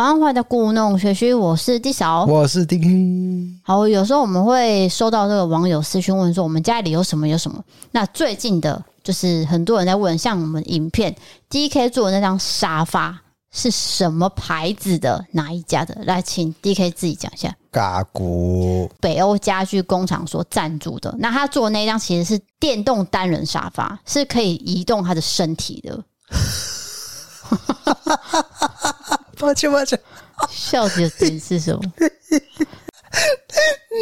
晚安，欢迎到故弄玄虚，我是 D 嫂，我是 DK。好，有时候我们会收到这个网友私讯问说，我们家里有什么有什么。那最近的就是很多人在问，像我们影片 DK 做的那张沙发是什么牌子的，哪一家的？来，请 DK 自己讲一下。嘎古，北欧家具工厂所赞助的。那他做的那张其实是电动单人沙发，是可以移动他的身体的。抱歉抱歉，笑的点是什么？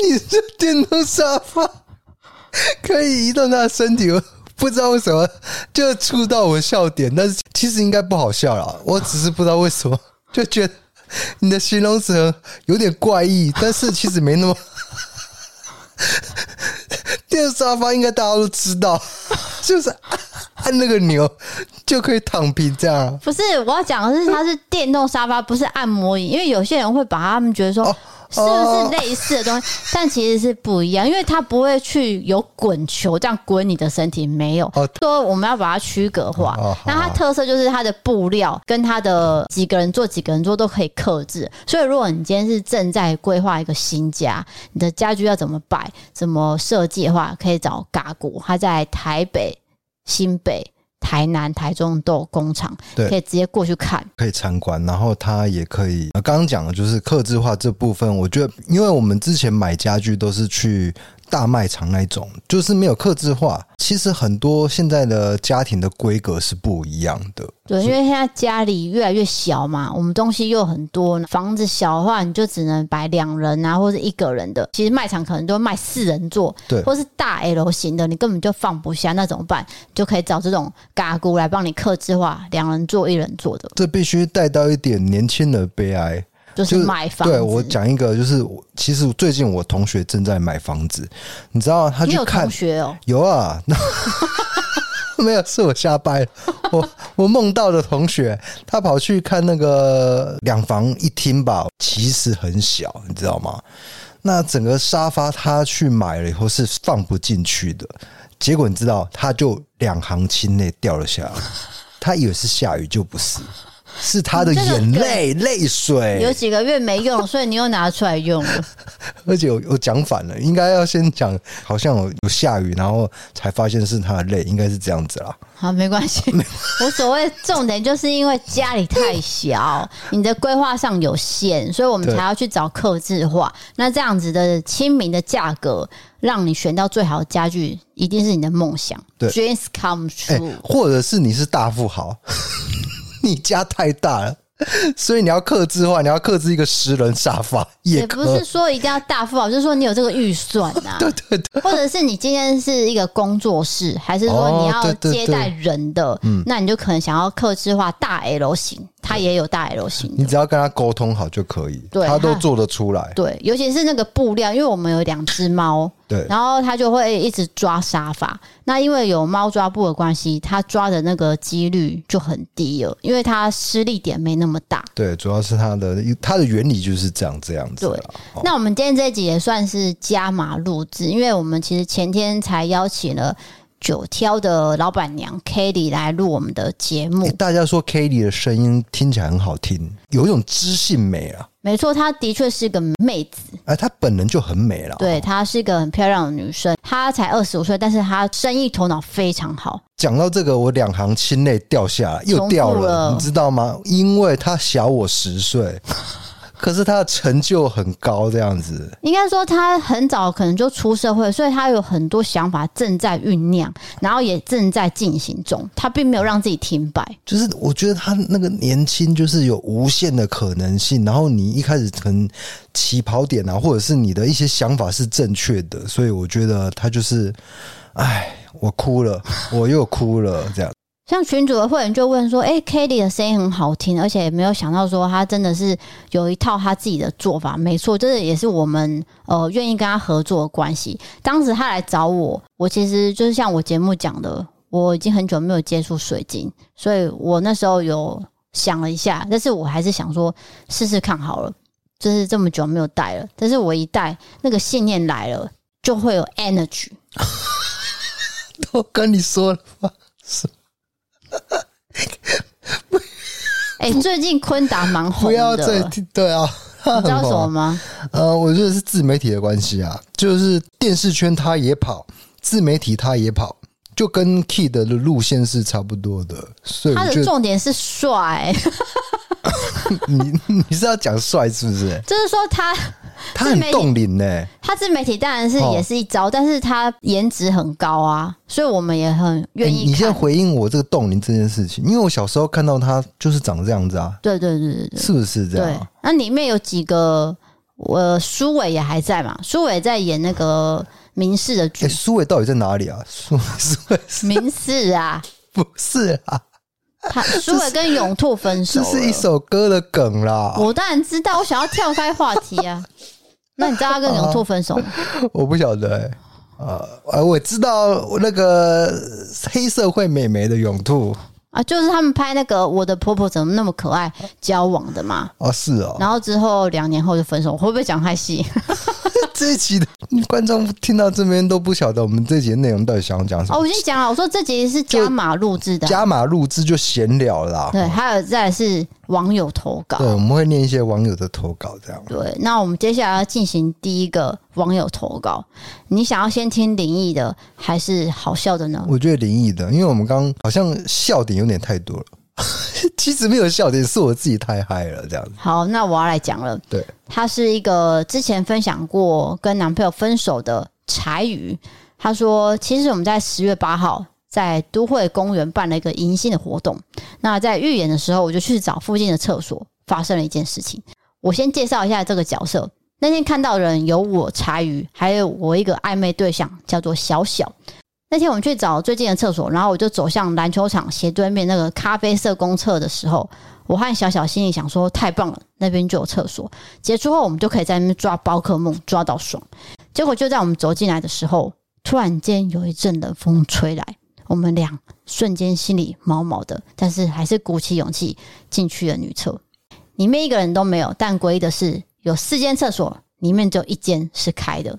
你这电动沙发可以移动他的身体，我不知道为什么就触到我笑点，但是其实应该不好笑了，我只是不知道为什么 就觉得你的形容词有点怪异，但是其实没那么。电动沙发应该大家都知道，就是按那个钮就可以躺平这样。不是，我要讲的是它是电动沙发，不是按摩椅。因为有些人会把他们觉得说。哦是不是类似的东西？但其实是不一样，因为它不会去有滚球这样滚你的身体，没有。说我们要把它区隔化，那它特色就是它的布料跟它的几个人坐几个人坐都可以克制。所以如果你今天是正在规划一个新家，你的家具要怎么摆、怎么设计的话，可以找嘎古，他在台北、新北。台南、台中都有工厂，对，可以直接过去看，可以参观。然后它也可以，刚刚讲的就是客制化这部分，我觉得，因为我们之前买家具都是去。大卖场那种就是没有客制化，其实很多现在的家庭的规格是不一样的。对，因为现在家里越来越小嘛，我们东西又很多，房子小的话，你就只能摆两人啊，或者一个人的。其实卖场可能都卖四人座，对，或是大 L 型的，你根本就放不下，那怎么办？就可以找这种嘎咕来帮你客制化，两人座、一人座的。这必须带到一点年轻的悲哀。就是买房子，对，我讲一个，就是其实最近我同学正在买房子，你知道他去看，同学哦？有啊，没有，是我瞎掰。我我梦到的同学，他跑去看那个两房一厅吧，其实很小，你知道吗？那整个沙发他去买了以后是放不进去的，结果你知道，他就两行清泪掉了下来，他以为是下雨，就不是。是他的眼泪泪水，有几个月没用，所以你又拿出来用了。而且我我讲反了，应该要先讲，好像有下雨，然后才发现是他的泪，应该是这样子啦。好，没关系。我所谓重点就是因为家里太小，你的规划上有限，所以我们才要去找客制化。那这样子的亲民的价格，让你选到最好的家具，一定是你的梦想。对，Dreams come true，欸，或者是你是大富豪。你家太大了，所以你要克制化，你要克制一个十人沙发，也，也不是说一定要大富豪，就是说你有这个预算呐、啊。对对对，或者是你今天是一个工作室，还是说你要接待人的，哦、对对对，那你就可能想要克制化大 L 型。他也有大 L 型，你只要跟他沟通好就可以，对，他都做得出来。对，尤其是那个布料，因为我们有两只猫，对，然后他就会一直抓沙发。那因为有猫抓布的关系，他抓的那个几率就很低了，因为它施力点没那么大。对，主要是它的它的原理就是这样这样子。对，那我们今天这一集也算是加码录制，因为我们其实前天才邀请了。九挑的老板娘 Kelly 来录我们的节目。大家说 Kelly 的声音听起来很好听，有一种知性美啊。没错，她的确是个妹子。哎，她本人就很美了。对，她是一个很漂亮的女生。她才二十五岁，但是她生意头脑非常好。讲到这个，我两行清泪掉下来，又掉了，你知道吗？因为她小我十岁。可是他的成就很高，这样子。应该说他很早可能就出社会，所以他有很多想法正在酝酿，然后也正在进行中。他并没有让自己停摆。就是我觉得他那个年轻，就是有无限的可能性。然后你一开始可能起跑点啊，或者是你的一些想法是正确的，所以我觉得他就是，哎，我哭了，我又哭了，这样。像群主的会员就问说：“哎，Kelly 的声音很好听，而且也没有想到说他真的是有一套他自己的做法。没错，这也是我们呃愿意跟他合作的关系。当时他来找我，我其实就是像我节目讲的，我已经很久没有接触水晶，所以我那时候有想了一下，但是我还是想说试试看好了。就是这么久没有戴了，但是我一戴，那个信念来了，就会有 energy。都跟你说了吗？是。哎、欸，最近坤达蛮红的，不要再对啊，你知道什么吗？呃，我觉得是自媒体的关系啊，就是电视圈他也跑，自媒体他也跑，就跟 Kid 的路线是差不多的。所以他的重点是帅。你你是要讲帅是不是？就是说他 他很冻龄呢。他自媒体当然是也是一招，哦、但是他颜值很高啊，所以我们也很愿意、欸。你先回应我这个冻龄这件事情，因为我小时候看到他就是长这样子啊。对对对对对，是不是这样？对，那里面有几个，我苏伟也还在嘛？苏伟在演那个民视的剧。苏伟、欸、到底在哪里啊？苏苏伟民视啊？不是啊。他苏伟跟永兔分手，这是一首歌的梗啦。我当然知道，我想要跳开话题啊。那你知道他跟永兔分手吗？啊、我不晓得、欸。呃，我知道那个黑社会美眉的永兔啊，就是他们拍那个《我的婆婆怎么那么可爱》交往的嘛。哦，是哦。然后之后两年后就分手，会不会讲太细？这一集的观众听到这边都不晓得我们这集的内容到底想要讲什么。哦，我先讲了，我说这集是加码录制的，加码录制就闲聊啦。对，还有再来是网友投稿，对，我们会念一些网友的投稿，这样。对，那我们接下来要进行第一个网友投稿，你想要先听灵异的还是好笑的呢？我觉得灵异的，因为我们刚刚好像笑点有点太多了。其实没有笑点，是我自己太嗨了，这样子。好，那我要来讲了。对，他是一个之前分享过跟男朋友分手的柴鱼。他说，其实我们在十月八号在都会公园办了一个迎新的活动。那在预演的时候，我就去找附近的厕所，发生了一件事情。我先介绍一下这个角色。那天看到的人有我柴鱼，还有我一个暧昧对象，叫做小小。那天我们去找最近的厕所，然后我就走向篮球场斜对面那个咖啡色公厕的时候，我和小小心里想说：太棒了，那边就有厕所。结束后，我们就可以在那边抓宝可梦，抓到爽。结果就在我们走进来的时候，突然间有一阵冷风吹来，我们俩瞬间心里毛毛的，但是还是鼓起勇气进去了女厕。里面一个人都没有，但诡异的是，有四间厕所，里面只有一间是开的，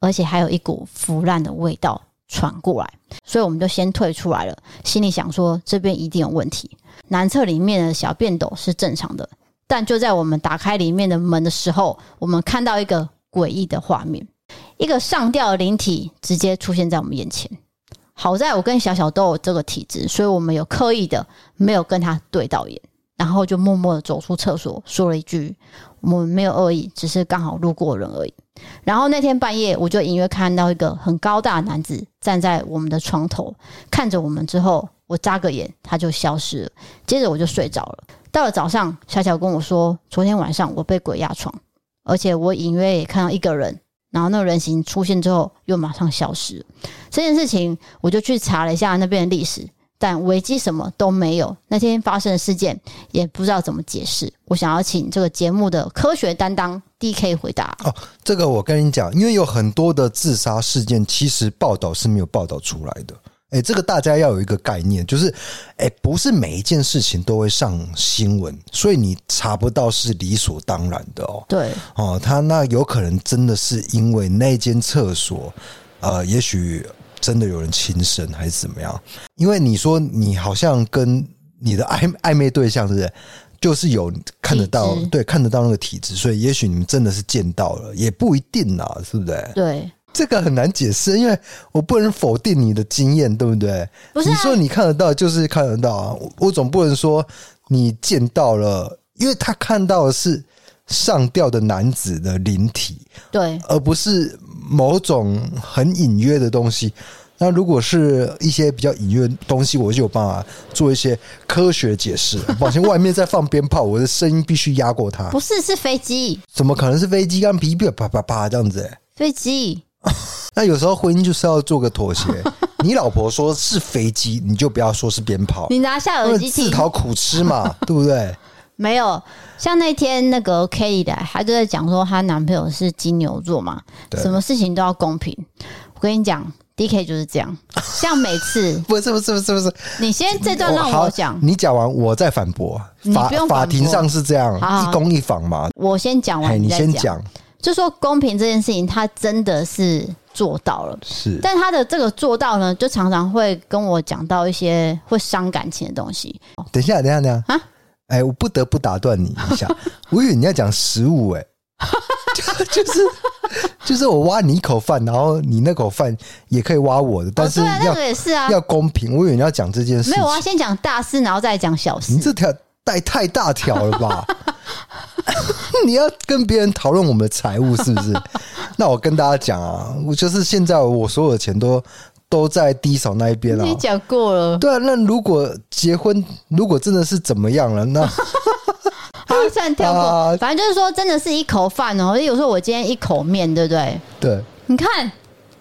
而且还有一股腐烂的味道。传过来，所以我们就先退出来了。心里想说，这边一定有问题。男厕里面的小便斗是正常的，但就在我们打开里面的门的时候，我们看到一个诡异的画面：一个上吊的灵体直接出现在我们眼前。好在我跟小小都有这个体质，所以我们有刻意的没有跟他对到眼，然后就默默的走出厕所，说了一句：“我们没有恶意，只是刚好路过人而已。”然后那天半夜，我就隐约看到一个很高大的男子站在我们的床头，看着我们之后，我眨个眼，他就消失了。接着我就睡着了。到了早上，小小跟我说，昨天晚上我被鬼压床，而且我隐约也看到一个人，然后那个人形出现之后又马上消失。这件事情，我就去查了一下那边的历史。但危机什么都没有，那天发生的事件也不知道怎么解释。我想要请这个节目的科学担当 DK 回答。哦，这个我跟你讲，因为有很多的自杀事件，其实报道是没有报道出来的。诶，这个大家要有一个概念，就是诶，不是每一件事情都会上新闻，所以你查不到是理所当然的哦。对，哦，他那有可能真的是因为那间厕所，呃，也许。真的有人轻生还是怎么样？因为你说你好像跟你的 暧暧昧对象是不是，就是有看得到，对，看得到那个体质，所以也许你们真的是见到了，也不一定啊，是不是？对，这个很难解释，因为我不能否定你的经验，对不对？不是啊，你说你看得到就是看得到啊，我总不能说你见到了，因为他看到的是上吊的男子的灵体，对，而不是。某种很隐约的东西，那如果是一些比较隐约的东西，我就有办法做一些科学解释。抱歉，外面在放鞭炮，我的声音必须压过它。不是，是飞机。怎么可能是飞机？刚皮皮啪啪啪这样子，欸，飞机。那有时候婚姻就是要做个妥协。你老婆说是飞机，你就不要说是鞭炮。你拿下耳机听，自讨苦吃嘛，对不对？没有，像那天那个 Kelly 来，她就在讲说她男朋友是金牛座嘛，什么事情都要公平。我跟你讲，DK 就是这样，像每次 不是不是不是不是，你先这段让我讲，你讲完我再反驳。法法庭上是这样，好好一公一房嘛。我先讲完你，你先讲，就说公平这件事情，他真的是做到了，是，但他的这个做到呢，就常常会跟我讲到一些会伤感情的东西。等一下，等一下，等一下啊。哎，我不得不打断你一下，我以为你要讲食物，哎，就是就是我挖你一口饭，然后你那口饭也可以挖我的，但是要、哦、那个也是啊，要公平。我以为你要讲这件事，没有，我要先讲大事，然后再讲小事。你这条带太大条了吧？你要跟别人讨论我们的财务是不是？那我跟大家讲啊，我就是现在我所有的钱都。都在低嫂那一边啊！你讲过了，对啊。那如果结婚，如果真的是怎么样了，那 好，算跳过。啊、反正就是说，真的是一口饭哦。有时候我今天一口面，对不对？对。你看，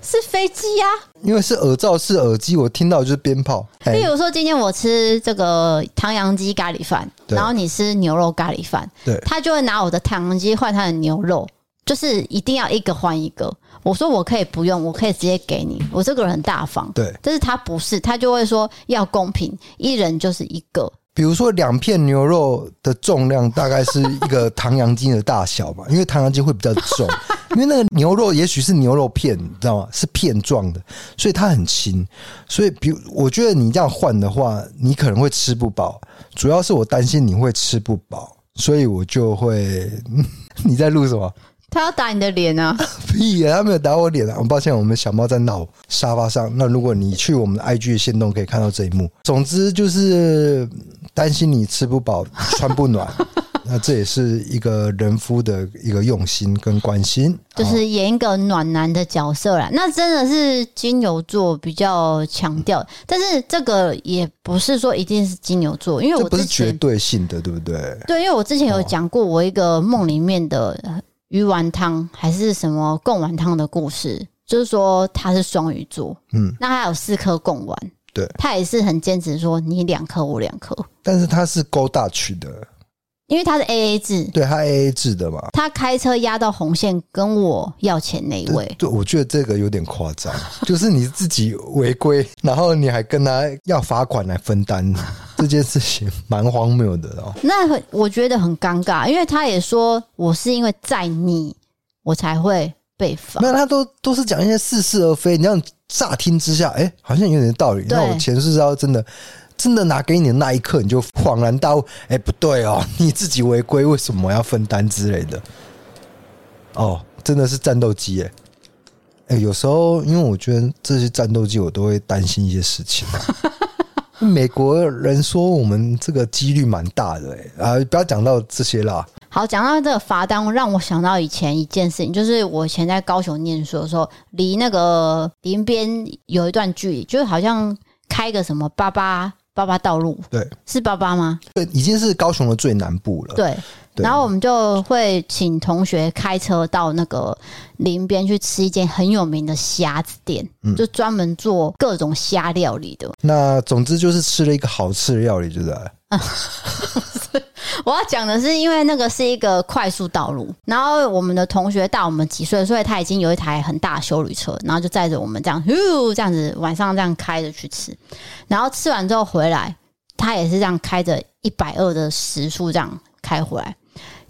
是飞机呀、啊。因为是耳罩式耳机，我听到就是鞭炮。比如说，今天我吃这个唐扬鸡咖喱饭，然后你吃牛肉咖喱饭，对，他就会拿我的唐扬鸡换他的牛肉，就是一定要一个换一个。我说我可以不用，我可以直接给你。我这个人很大方，对。但是他不是，他就会说要公平，一人就是一个。比如说两片牛肉的重量大概是一个唐扬鸡的大小嘛，因为唐扬鸡会比较重，因为那个牛肉也许是牛肉片，你知道吗？是片状的，所以它很轻。所以，比如我觉得你这样换的话，你可能会吃不饱。主要是我担心你会吃不饱，所以我就会。你在录什么？他要打你的脸啊！屁呀，他没有打我脸啊！我抱歉，我们小猫在闹沙发上。那如果你去我们的 IG 的限动，可以看到这一幕。总之就是担心你吃不饱、穿不暖。那这也是一个人夫的一个用心跟关心，就是演一个暖男的角色啦。那真的是金牛座比较强调，但是这个也不是说一定是金牛座，因为我不是绝对性的，对不对？对，因为我之前有讲过我一个梦里面的。鱼丸汤还是什么贡丸汤的故事，就是说他是双鱼座，嗯，那他有四颗贡丸，对，他也是很坚持说你两颗我两颗，但是他是 Go Dutch 的，因为他是 A A 制，对他 A A 制的嘛，他开车压到红线跟我要钱那一位，对，我觉得这个有点夸张，就是你自己违规，然后你还跟他要罚款来分担。这件事情蛮荒谬的哦。那我觉得很尴尬，因为他也说我是因为在你，我才会被罚。那他都都是讲一些似是而非，你这样乍听之下，哎，好像有点道理。那我前世是要真的真的拿给你的那一刻，你就恍然大悟，哎，不对哦，你自己违规，为什么要分担之类的？哦，真的是战斗机哎！哎，有时候因为我觉得这些战斗机，我都会担心一些事情。美国人说我们这个几率蛮大的哎啊，不要讲到这些啦。好，讲到这个罚单，让我想到以前一件事情，就是我以前在高雄念书的时候，离那个林边有一段距离，就是好像开个什么八八八八道路，对，是八八吗？对，已经是高雄的最南部了。对。然后我们就会请同学开车到那个林边去吃一间很有名的虾子店，嗯、就专门做各种虾料理的。那总之就是吃了一个好吃的料理，就在？我要讲的是，因为那个是一个快速道路，然后我们的同学大我们几岁，所以他已经有一台很大的休旅车，然后就载着我们这样，呼，这样子晚上这样开着去吃，然后吃完之后回来，他也是这样开着一百二的时速这样开回来。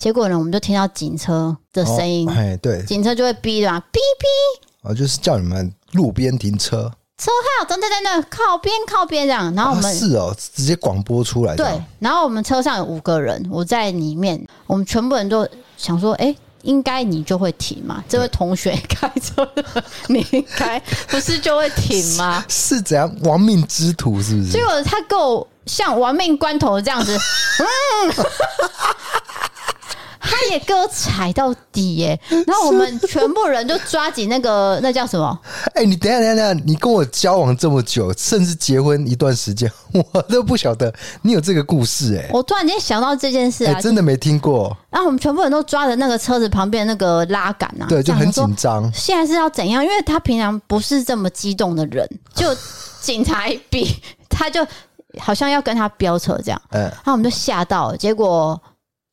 结果呢，我们就听到警车的声音，哎，对，警车就会哔嘛，哔哔，啊，就是叫你们路边停车，车号等等等等，靠边靠边这样。然后我们、啊、是哦，直接广播出来。对，然后我们车上有五个人，我在里面，我们全部人都想说，哎，应该你就会停嘛，这位同学开车的，你应该不是就会停吗？是，是怎样亡命之徒是不是？结果他够像亡命关头这样子，嗯。他也给我踩到底耶，然后我们全部人就抓紧那个 那叫什么？哎、欸，你等下等下等一下，你跟我交往这么久，甚至结婚一段时间，我都不晓得你有这个故事哎。我突然间想到这件事啊，欸、真的没听过。然后我们全部人都抓着那个车子旁边那个拉杆啊，对，就很紧张。现在是要怎样？因为他平常不是这么激动的人，就警察一逼，他就好像要跟他飙车这样。嗯，然后我们就吓到了，结果。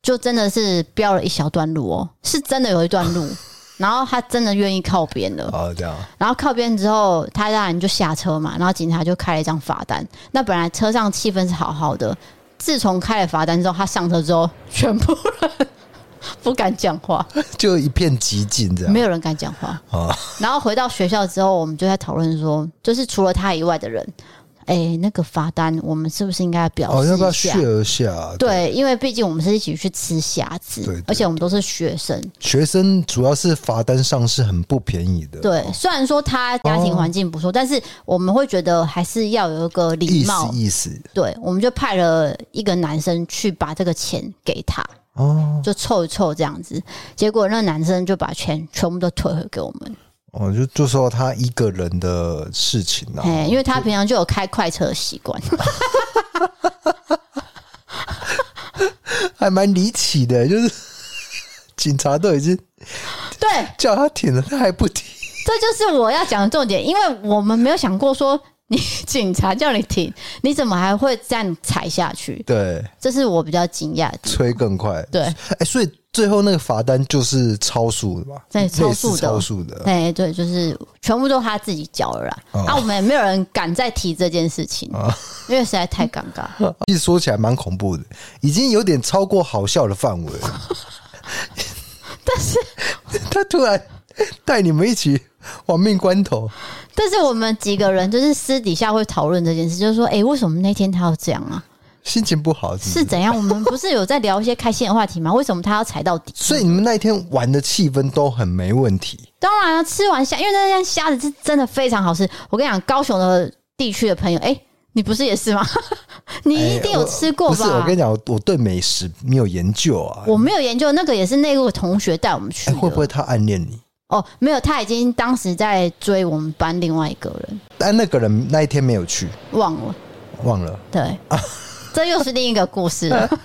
就真的是飙了一小段路哦，是真的有一段路，然后他真的愿意靠边了。哦，这样。然后靠边之后，他当然就下车嘛，然后警察就开了一张罚单。那本来车上气氛是好好的，自从开了罚单之后，他上车之后，全部人 不敢讲话，就一片寂静，这样，没有人敢讲话。然后回到学校之后，我们就在讨论说，就是除了他以外的人。哎、欸，那个罚单我们是不是应该要表示哦，要不要削一下？对，对，因为毕竟我们是一起去吃虾子，而且我们都是学生，学生主要是罚单上是很不便宜的。对，虽然说他家庭环境不错，哦，但是我们会觉得还是要有一个礼貌意思。意思对，我们就派了一个男生去把这个钱给他。哦，就凑一凑这样子，结果那男生就把钱全部都退回给我们。哦，就就说他一个人的事情啊，哎，因为他平常就有开快车的习惯，还蛮离奇的，就是 警察都已经对叫他停了，他还不停，这就是我要讲的重点，因为我们没有想过说。你 警察叫你停，你怎么还会这样踩下去？对，这是我比较惊讶的。催更快，对，哎、欸，所以最后那个罚单就是超速的吧？对，超速的，超速的。哎，对，就是全部都他自己缴了啦。啊，啊我们也没有人敢再提这件事情，啊、因为实在太尴尬。其实说起来蛮恐怖的，已经有点超过好笑的范围了。但是 他突然带你们一起亡命关头。但是我们几个人就是私底下会讨论这件事，就是说，哎、欸，为什么那天他要这样啊？心情不好是，怎样？我们不是有在聊一些开心的话题吗？为什么他要踩到底？所以你们那一天玩的气氛都很没问题。当然了，吃完虾，因为那天虾子是真的非常好吃。我跟你讲，高雄的地区的朋友，哎、欸，你不是也是吗？你一定有吃过吧？欸、不是，我跟你讲，我对美食没有研究啊。我没有研究，那个也是那个同学带我们去、欸。会不会他暗恋你？哦，没有，他已经当时在追我们班另外一个人，但那个人那一天没有去，忘了，忘了，对，啊、这又是另一个故事了。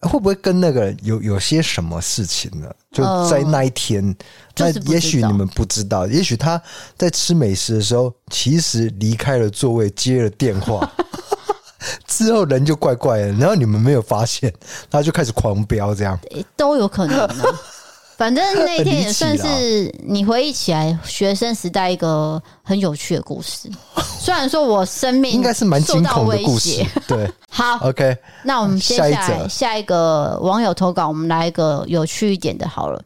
会不会跟那个人有有些什么事情呢？就在那一天，呃、那也许你们不知道，也许他在吃美食的时候，其实离开了座位，接了电话，之后人就怪怪的，然后你们没有发现，他就开始狂飙，这样都有可能呢。反正那一天也算是你回忆起来学生时代一个很有趣的故事。虽然说我生命应该是蛮惊恐的故事。对，好，OK，那我们接下来下一个网友投稿，我们来一个有趣一点的，好了。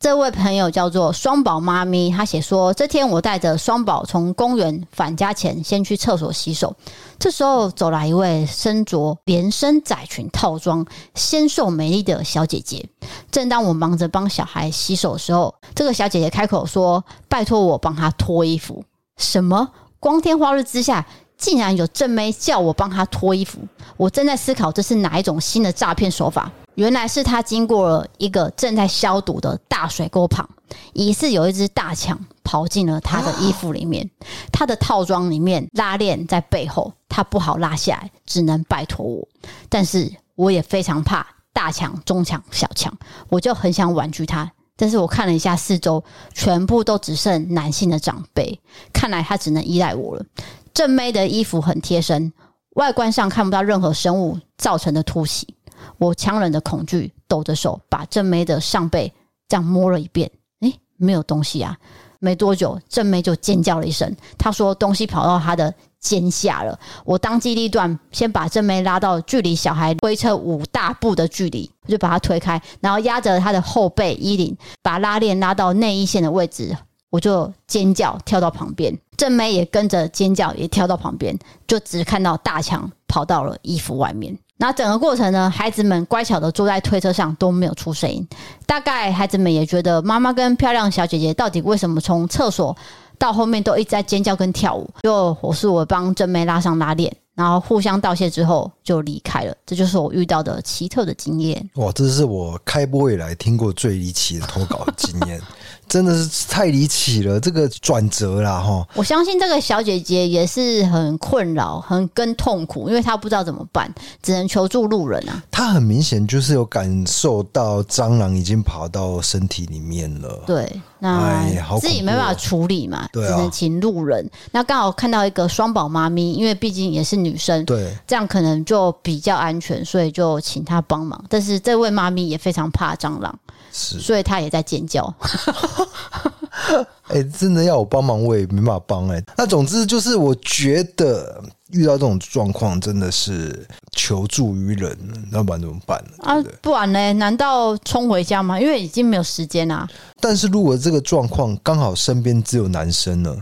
这位朋友叫做双宝妈咪，她写说：这天我带着双宝从公园返家前，先去厕所洗手。这时候走来一位身着连身窄裙套装、纤瘦美丽的小姐姐。正当我忙着帮小孩洗手的时候，这个小姐姐开口说：“拜托我帮她脱衣服。”什么？光天化日之下，竟然有正妹叫我帮她脱衣服？我正在思考这是哪一种新的诈骗手法。原来是他经过了一个正在消毒的大水沟旁，疑似有一只大强跑进了他的衣服里面。他的套装里面拉链在背后，他不好拉下来，只能拜托我。但是我也非常怕大强、中强、小强，我就很想婉拒他。但是我看了一下四周，全部都只剩男性的长辈，看来他只能依赖我了。正妹的衣服很贴身，外观上看不到任何生物造成的凸起。我强忍着恐惧，抖着手把正妹的上背这样摸了一遍，诶，没有东西啊！没多久，正妹就尖叫了一声，她说东西跑到她的肩下了。我当机立断，先把正妹拉到距离小孩推车五大步的距离，就把她推开，然后压着她的后背衣领，把拉链拉到内衣线的位置，我就尖叫跳到旁边，正妹也跟着尖叫，也跳到旁边，就只看到大强跑到了衣服外面。那整个过程呢，孩子们乖巧的坐在推车上都没有出声音。大概孩子们也觉得妈妈跟漂亮小姐姐到底为什么从厕所到后面都一直在尖叫跟跳舞。就我是我帮真妹拉上拉链，然后互相道谢之后就离开了。这就是我遇到的奇特的经验。哇，这是我开播以来听过最离奇的投稿的经验。真的是太离奇了，这个转折啦哈！我相信这个小姐姐也是很困扰、很跟痛苦，因为她不知道怎么办，只能求助路人啊。她很明显就是有感受到蟑螂已经跑到身体里面了。对，那自己没办法处理嘛，只能请路人。那刚好看到一个双宝妈咪，因为毕竟也是女生，对，这样可能就比较安全，所以就请她帮忙。但是这位妈咪也非常怕蟑螂。是，所以她也在尖叫。哎、欸，真的要我帮忙，我也没办法帮。哎，那总之就是，我觉得遇到这种状况，真的是求助于人，要不然怎么办呢？啊，不然呢？难道冲回家吗？因为已经没有时间啦。但是如果这个状况刚好身边只有男生呢？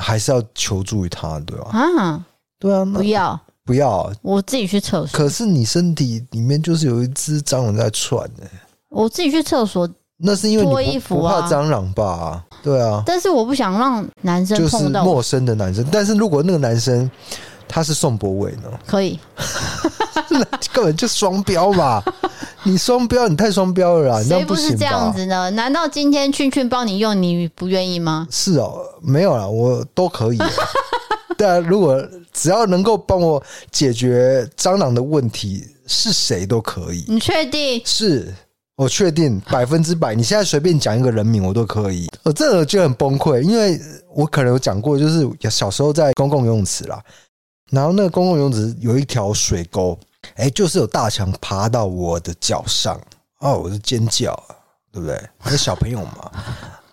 还是要求助于他，对吧？啊，对啊，不要不要，我自己去厕所。可是你身体里面就是有一只蟑螂在窜呢。我自己去厕所，那是因为你脱衣服怕蟑螂吧？对啊。但是我不想让男生碰到陌生的男生。但是如果那个男生他是宋博伟呢？可以，那根本就双标嘛。你双标，你太双标了啦！谁不是这样子呢？难道今天俊俊帮你用，你不愿意吗？是哦，没有啦，我都可以。对啊，如果只要能够帮我解决蟑螂的问题，是谁都可以。你确定？是我确定 百分之百。你现在随便讲一个人名，我都可以。我这个就很崩溃，因为我可能有讲过，就是小时候在公共游泳池啦，然后那个公共游泳池有一条水沟。哎、欸，就是有大强爬到我的脚上哦，我就尖叫，对不对？那小朋友嘛，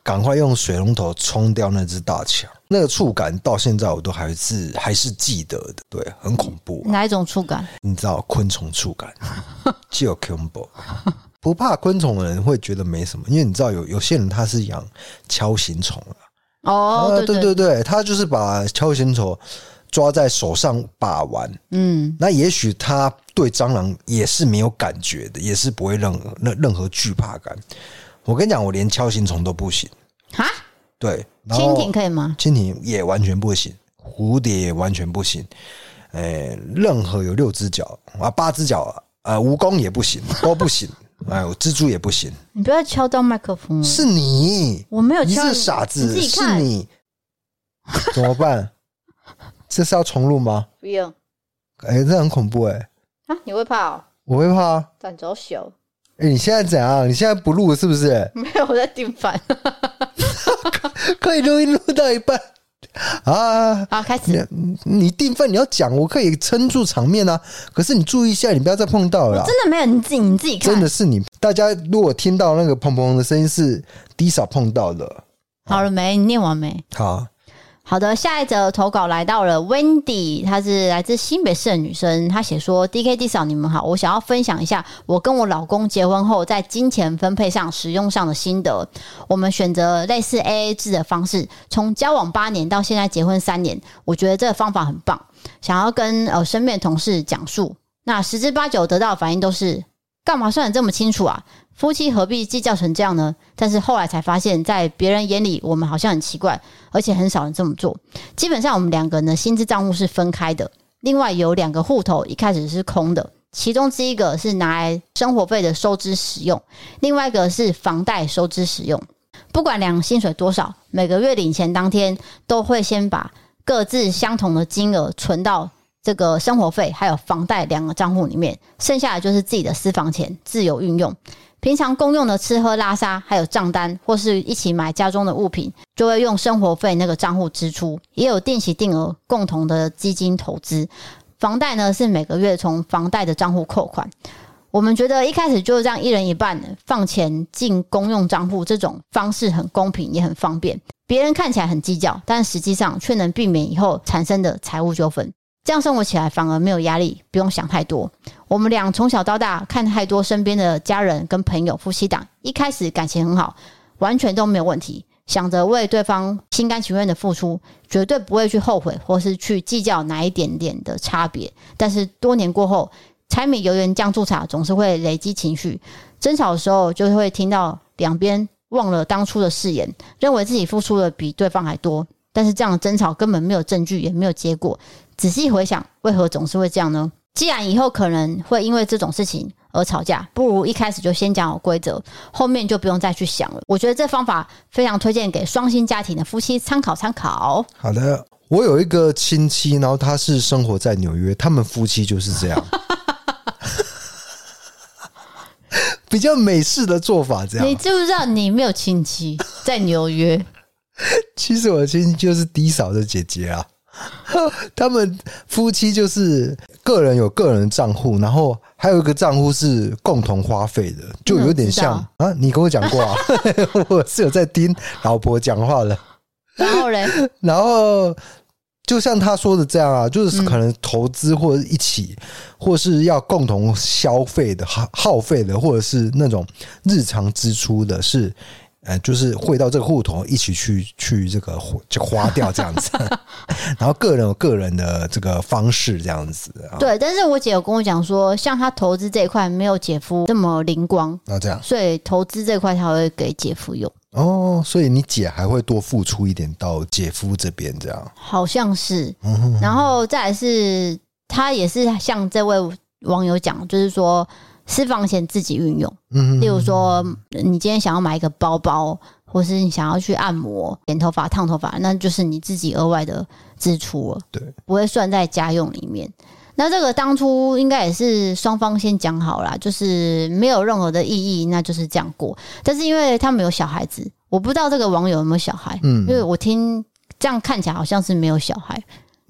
赶快用水龙头冲掉那只大强，那个触感到现在我都还是还是记得的，对，很恐怖、啊。哪一种触感？你知道昆虫触感，就有恐怖。不怕昆虫的人会觉得没什么，因为你知道有有些人他是养锹形虫哦，对对对对，他就是把锹形虫。抓在手上把玩，嗯，那也许他对蟑螂也是没有感觉的，也是不会任任任何惧怕感。我跟你讲，我连锹形虫都不行哈，对，蜻蜓可以吗？蜻蜓也完全不行，蝴蝶也完全不行。哎、欸，任何有六只脚啊、八只脚啊，蜈蚣也不行，都不行。哎，我蜘蛛也不行。你不要敲到麦克风，是你，我没有敲，你是傻子，你是你，怎么办？这是要重录吗？不用。哎、欸，这很恐怖哎、欸！啊，你会怕哦？我会怕啊。转轴小。哎，你现在怎样？你现在不录是不是？没有，我在订饭。可以录音录到一半啊！好，开始。你你订饭你要讲，我可以撑住场面啊。可是你注意一下，你不要再碰到了。真的没有，你自己你自己看。真的是你。大家如果听到那个砰砰的声音，是 Disa 碰到的。好了没？你念完没？好。好的，下一则投稿来到了 Wendy，她是来自新北市的女生。她写说：“D K D 嫂，你们好，我想要分享一下我跟我老公结婚后在金钱分配上使用上的心得。我们选择类似 A A 制的方式，从交往八年到现在结婚三年，我觉得这个方法很棒。想要跟呃身边的同事讲述，那十之八九得到的反应都是：干嘛算得这么清楚啊？”夫妻何必计较成这样呢？但是后来才发现，在别人眼里，我们好像很奇怪，而且很少人这么做。基本上，我们两个人的薪资账户是分开的。另外有两个户头，一开始是空的，其中之一个是拿来生活费的收支使用，另外一个是房贷收支使用。不管两薪水多少，每个月领钱当天，都会先把各自相同的金额存到这个生活费还有房贷两个账户里面，剩下的就是自己的私房钱，自由运用。平常公用的吃喝拉撒，还有账单，或是一起买家中的物品，就会用生活费那个账户支出。也有定期定额共同的基金投资。房贷呢，是每个月从房贷的账户扣款。我们觉得一开始就这样一人一半放钱进公用账户，这种方式很公平也很方便。别人看起来很计较，但实际上却能避免以后产生的财务纠纷。这样生活起来反而没有压力，不用想太多。我们俩从小到大看太多身边的家人跟朋友、夫妻档，一开始感情很好，完全都没有问题，想着为对方心甘情愿的付出，绝对不会去后悔或是去计较哪一点点的差别。但是多年过后，柴米油盐酱醋茶总是会累积情绪，争吵的时候就会听到两边忘了当初的誓言，认为自己付出的比对方还多。但是这样的争吵根本没有证据，也没有结果。仔细回想，为何总是会这样呢？既然以后可能会因为这种事情而吵架，不如一开始就先讲好规则，后面就不用再去想了。我觉得这方法非常推荐给双薪家庭的夫妻参考参考。好的，我有一个亲戚，然后他是生活在纽约，他们夫妻就是这样，比较美式的做法。这样，你知不知道你没有亲戚在纽约？其实我的亲戚就是低嫂的姐姐啊。他们夫妻就是个人有个人的账户，然后还有一个账户是共同花费的，就有点像啊。你跟我讲过啊，我是有在听老婆讲话的。然后嘞，然后就像他说的这样啊，就是可能投资或者一起，或是要共同消费的耗耗费的，或者是那种日常支出的，是。呃，就是汇到这个户头，一起去去这个就花掉这样子。然后个人有个人的这个方式这样子。对，但是我姐有跟我讲说，像她投资这一块没有姐夫这么灵光，那这样，所以投资这块她会给姐夫用。哦，所以你姐还会多付出一点到姐夫这边，这样好像是。然后再来是，她也是像这位网友讲，就是说。私房钱自己运用，嗯，例如说，你今天想要买一个包包，或是你想要去按摩、剪头发、烫头发，那就是你自己额外的支出了，对，不会算在家用里面。那这个当初应该也是双方先讲好啦，就是没有任何的意义，那就是这样过。但是因为他们有小孩子，我不知道这个网友有没有小孩，嗯，因为我听这样看起来好像是没有小孩。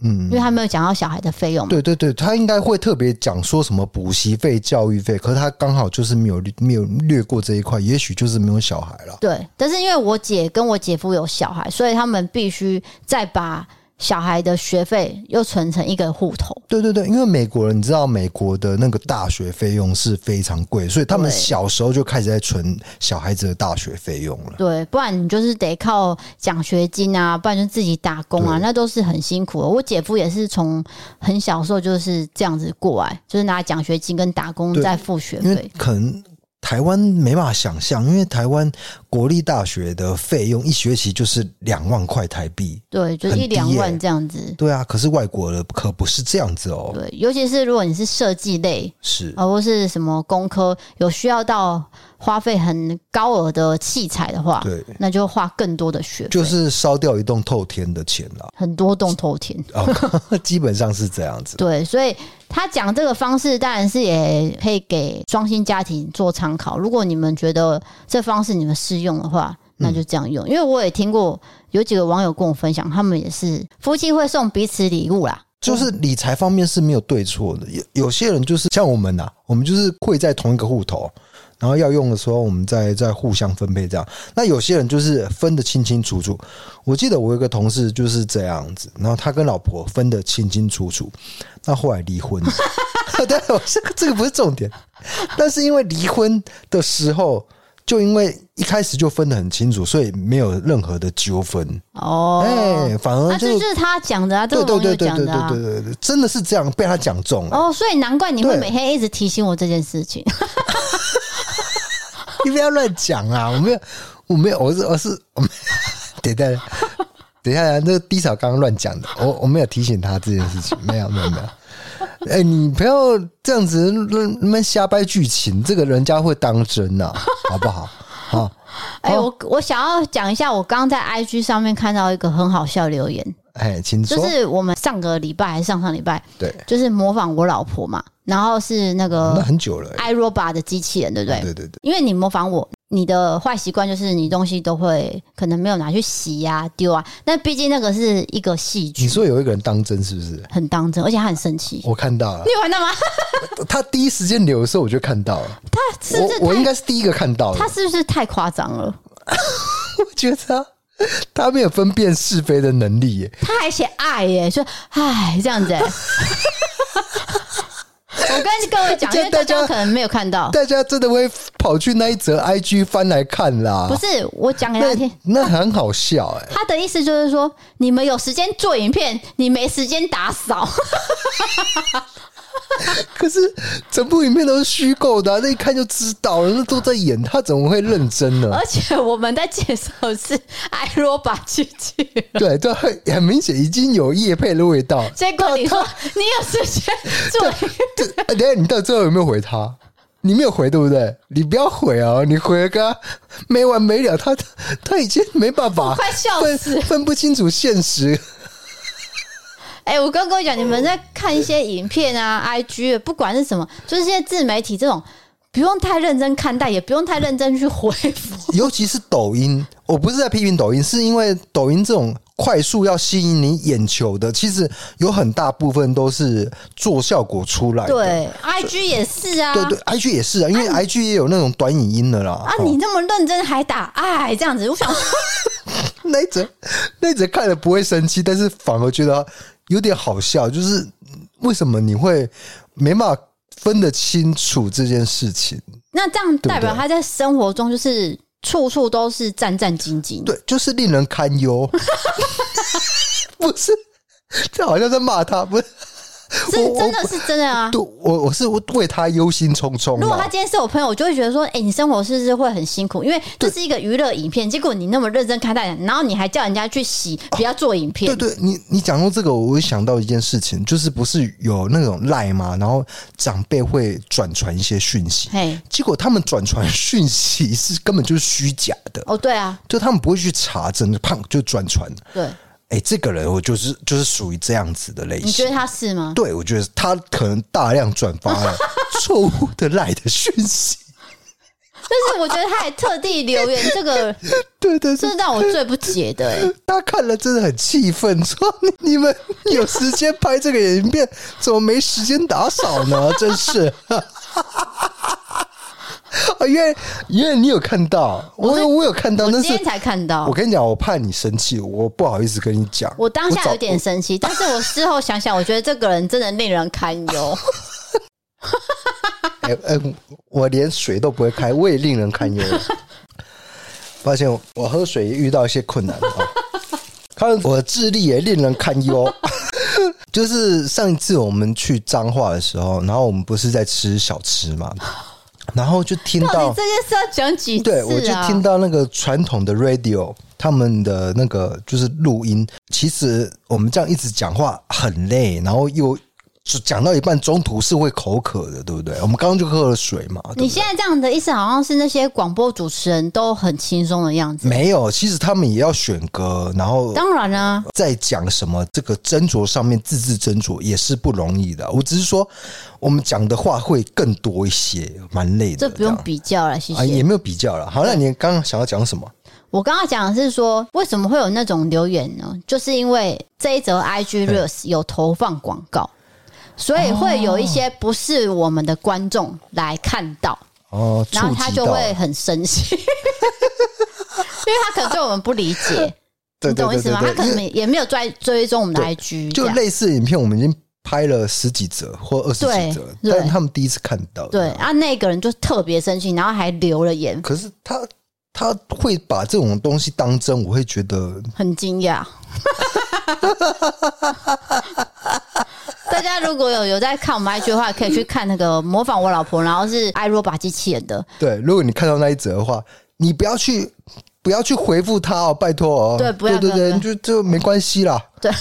嗯，因为他没有讲到小孩的费用。对对对，他应该会特别讲说什么补习费、教育费，可是他刚好就是没有没有略过这一块，也许就是没有小孩了。对，但是因为我姐跟我姐夫有小孩，所以他们必须再把。小孩的学费又存成一个户头。对对对，因为美国人，你知道美国的那个大学费用是非常贵，所以他们小时候就开始在存小孩子的大学费用了。对，不然你就是得靠奖学金啊，不然就自己打工啊，那都是很辛苦的。我姐夫也是从很小时候就是这样子过来，就是拿奖学金跟打工在付学费，可能。台湾没办法想象，因为台湾国立大学的费用一学期就是两万块台币，对，就一两万这样子。对啊，可是外国的可不是这样子哦。对，尤其是如果你是设计类，是，或是什么工科，有需要到。花费很高额的器材的话，对，那就花更多的学费，就是烧掉一栋透天的钱了，很多栋透天，基本上是这样子。对，所以他讲这个方式，当然是也可以给双薪家庭做参考。如果你们觉得这方式你们适用的话，那就这样用。因为我也听过有几个网友跟我分享，他们也是夫妻会送彼此礼物啦。就是理财方面是没有对错的，有有些人就是像我们呐，我们就是会在同一个户头。然后要用的时候，我们再再互相分配这样。那有些人就是分得清清楚楚。我记得我有个同事就是这样子，然后他跟老婆分得清清楚楚，那后来离婚。对，这个这个不是重点，但是因为离婚的时候，就因为一开始就分得很清楚，所以没有任何的纠纷。哦，哎，反而就、啊、这就是他讲的啊，这个朋友讲的啊，对对对对对对对，真的是这样被他讲中了。哦，所以难怪你会每天一直提醒我这件事情。你不要乱讲啊！我没有，我没有，我是我是，我 等一下，等一下，那个低嫂刚刚乱讲的，我我没有提醒他这件事情，没有没有没有。哎、欸，你不要这样子乱乱瞎掰剧情，这个人家会当真呐、啊，好不好？好。哎、欸，我我想要讲一下，我刚刚在 IG 上面看到一个很好笑留言。哎，请说。就是我们上个礼拜还是上上礼拜，对，就是模仿我老婆嘛。然后是那个那很久了，iRobot 的机器人，对不对？对对对。因为你模仿我，你的坏习惯就是你东西都会可能没有拿去洗呀、丢啊。那毕竟那个是一个戏剧。你说有一个人当真是不是？很当真，而且他很生气。我看到了，你有看到吗？他第一时间留的时候我就看到了。他是不是我，我应该是第一个看到的。他是不是太夸张了？我觉得他 他没有分辨是非的能力耶。他还写爱耶，说唉这样子。我跟各位讲，因为大家可能没有看到，大家真的会跑去那一则 IG 翻来看啦。不是，我讲给大家听，那很好笑哎。他的意思就是说，你们有时间做影片，你没时间打扫。可是整部影片都是虚构的，啊，那一看就知道了，那都在演，他怎么会认真呢？而且我们在介绍是 iRobot 机器人，对这，很很明显已经有叶配的味道。结果你说 你有时间做，等下你到最后有没有回他？你没有回对不对？你不要回啊！你回了个没完没了，他他已经没办法，快笑死，分不清楚现实。哎、欸，我刚跟我讲，你们在看一些影片啊，IG，不管是什么，就是现在自媒体这种，不用太认真看待，也不用太认真去回复。尤其是抖音，我不是在批评抖音，是因为抖音这种快速要吸引你眼球的，其实有很大部分都是做效果出来的。对，IG 也是啊，对对，IG 也是啊，因为 IG 也有那种短影音的啦。啊，你那么认真还打哎这样子，我想 那一则那一则看了不会生气，但是反而觉得。有点好笑，就是为什么你会没办法分得清楚这件事情？那这样代表他在生活中就是处处都是战战兢兢，对，就是令人堪忧。不是，这好像在骂他，不是。是真的是真的啊！对，我我是为他忧心忡忡。如果他今天是我朋友，我就会觉得说，哎、欸，你生活是不是会很辛苦？因为这是一个娱乐影片，结果你那么认真看待，然后你还叫人家去洗，不要做影片。哦、对，对对，你你讲到这个，我会想到一件事情，就是不是有那种赖吗？然后长辈会转传一些讯息，嘿，结果他们转传讯息是根本就是虚假的。哦，对啊，就他们不会去查，真的，胖就转传。对。哎、欸，这个人我就是就是属于这样子的类型。你觉得他是吗？对，我觉得他可能大量转发了 错误的赖的讯息。但是我觉得他还特地留言这个，对对，对，这是让我最不解的、欸。他看了真的很气愤，说你们有时间拍这个影片，怎么没时间打扫呢？真是。啊，因为因为你有看到，我有我有看到，那是今天才看到。我跟你讲，我怕你生气，我不好意思跟你讲。我当下有点生气，但是我事后想想，我觉得这个人真的令人堪忧。哎哎，我连水都不会开，我也令人堪忧。发现我喝水遇到一些困难啊，看我的智力也令人堪忧。就是上一次我们去彰化的时候，然后我们不是在吃小吃吗？然后就听到，这件事要讲几次啊？对，我就听到那个传统的 radio，他们的那个就是录音。其实我们这样一直讲话很累，然后又。讲到一半，中途是会口渴的，对不对？我们刚刚就喝了水嘛。对对，你现在这样的意思，好像是那些广播主持人都很轻松的样子。没有，其实他们也要选歌，然后当然啊，在讲什么这个斟酌上面，字字斟酌也是不容易的。我只是说，我们讲的话会更多一些，蛮累的。这不用比较了，谢谢。啊，也没有比较了。好，那你刚刚想要讲什么？我刚刚讲的是说，为什么会有那种留言呢？就是因为这一则 IG Reels 有投放广告。所以会有一些不是我们的观众来看到哦，然后他就会很生气，因为他可能对我们不理解，你懂我意思吗？他可能也没有追追踪我们的 IG，就类似影片，我们已经拍了十几折或二十几折，但是他们第一次看到，对啊，那个人就特别生气，然后还留了言。可是他他会把这种东西当真，我会觉得很惊讶。大家如果有有在看我们 IG 的话，可以去看那个模仿我老婆，然后是 iRobot 机器人的。对，如果你看到那一则的话，你不要去不要去回复他哦，拜托哦。对，不要对对对，就就没关系啦。对，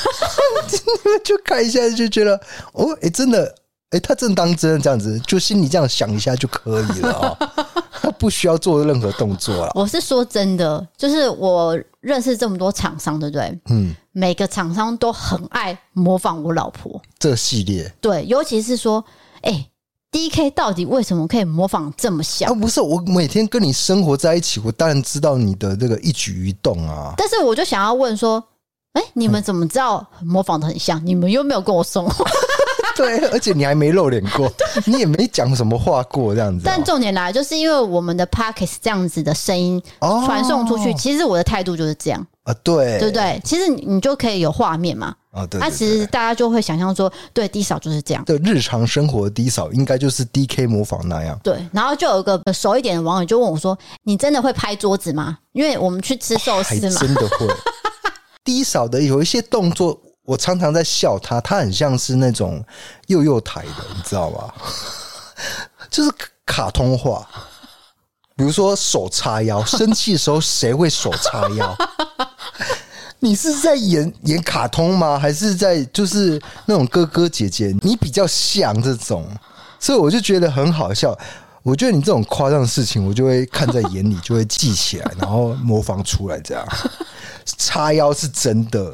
就看一下就觉得哦，哎、欸，真的，哎、欸，他真当真的这样子，就心里这样想一下就可以了啊、哦，他不需要做任何动作了。我是说真的，就是我认识这么多厂商，对不对？嗯。每个厂商都很爱模仿我老婆这个系列，对，尤其是说，哎、欸，DK 到底为什么可以模仿这么像？啊，不是，我每天跟你生活在一起，我当然知道你的这个一举一动啊。但是我就想要问说，哎、欸，你们怎么知道模仿的很像？嗯、你们又没有跟我说。对，而且你还没露脸过，你也没讲什么话过，这样子。但重点来，就是因为我们的 Podcast 这样子的声音传送出去，哦、其实我的态度就是这样啊，对，对不对？其实你就可以有画面嘛，啊，对，那其实大家就会想象说，对低扫就是这样。对，日常生活的 D 嫂应该就是 DK 模仿那样。对，然后就有一个熟一点的网友就问我说：“你真的会拍桌子吗？”因为我们去吃寿司嘛，真的会。低扫的有一些动作。我常常在笑他，他很像是那种幼幼台的，你知道吧？就是卡通化，比如说手叉腰，生气的时候谁会手叉腰？你是在演演卡通吗？还是在就是那种哥哥姐姐？你比较像这种，所以我就觉得很好笑。我觉得你这种夸张的事情，我就会看在眼里，就会记起来，然后模仿出来这样。叉腰是真的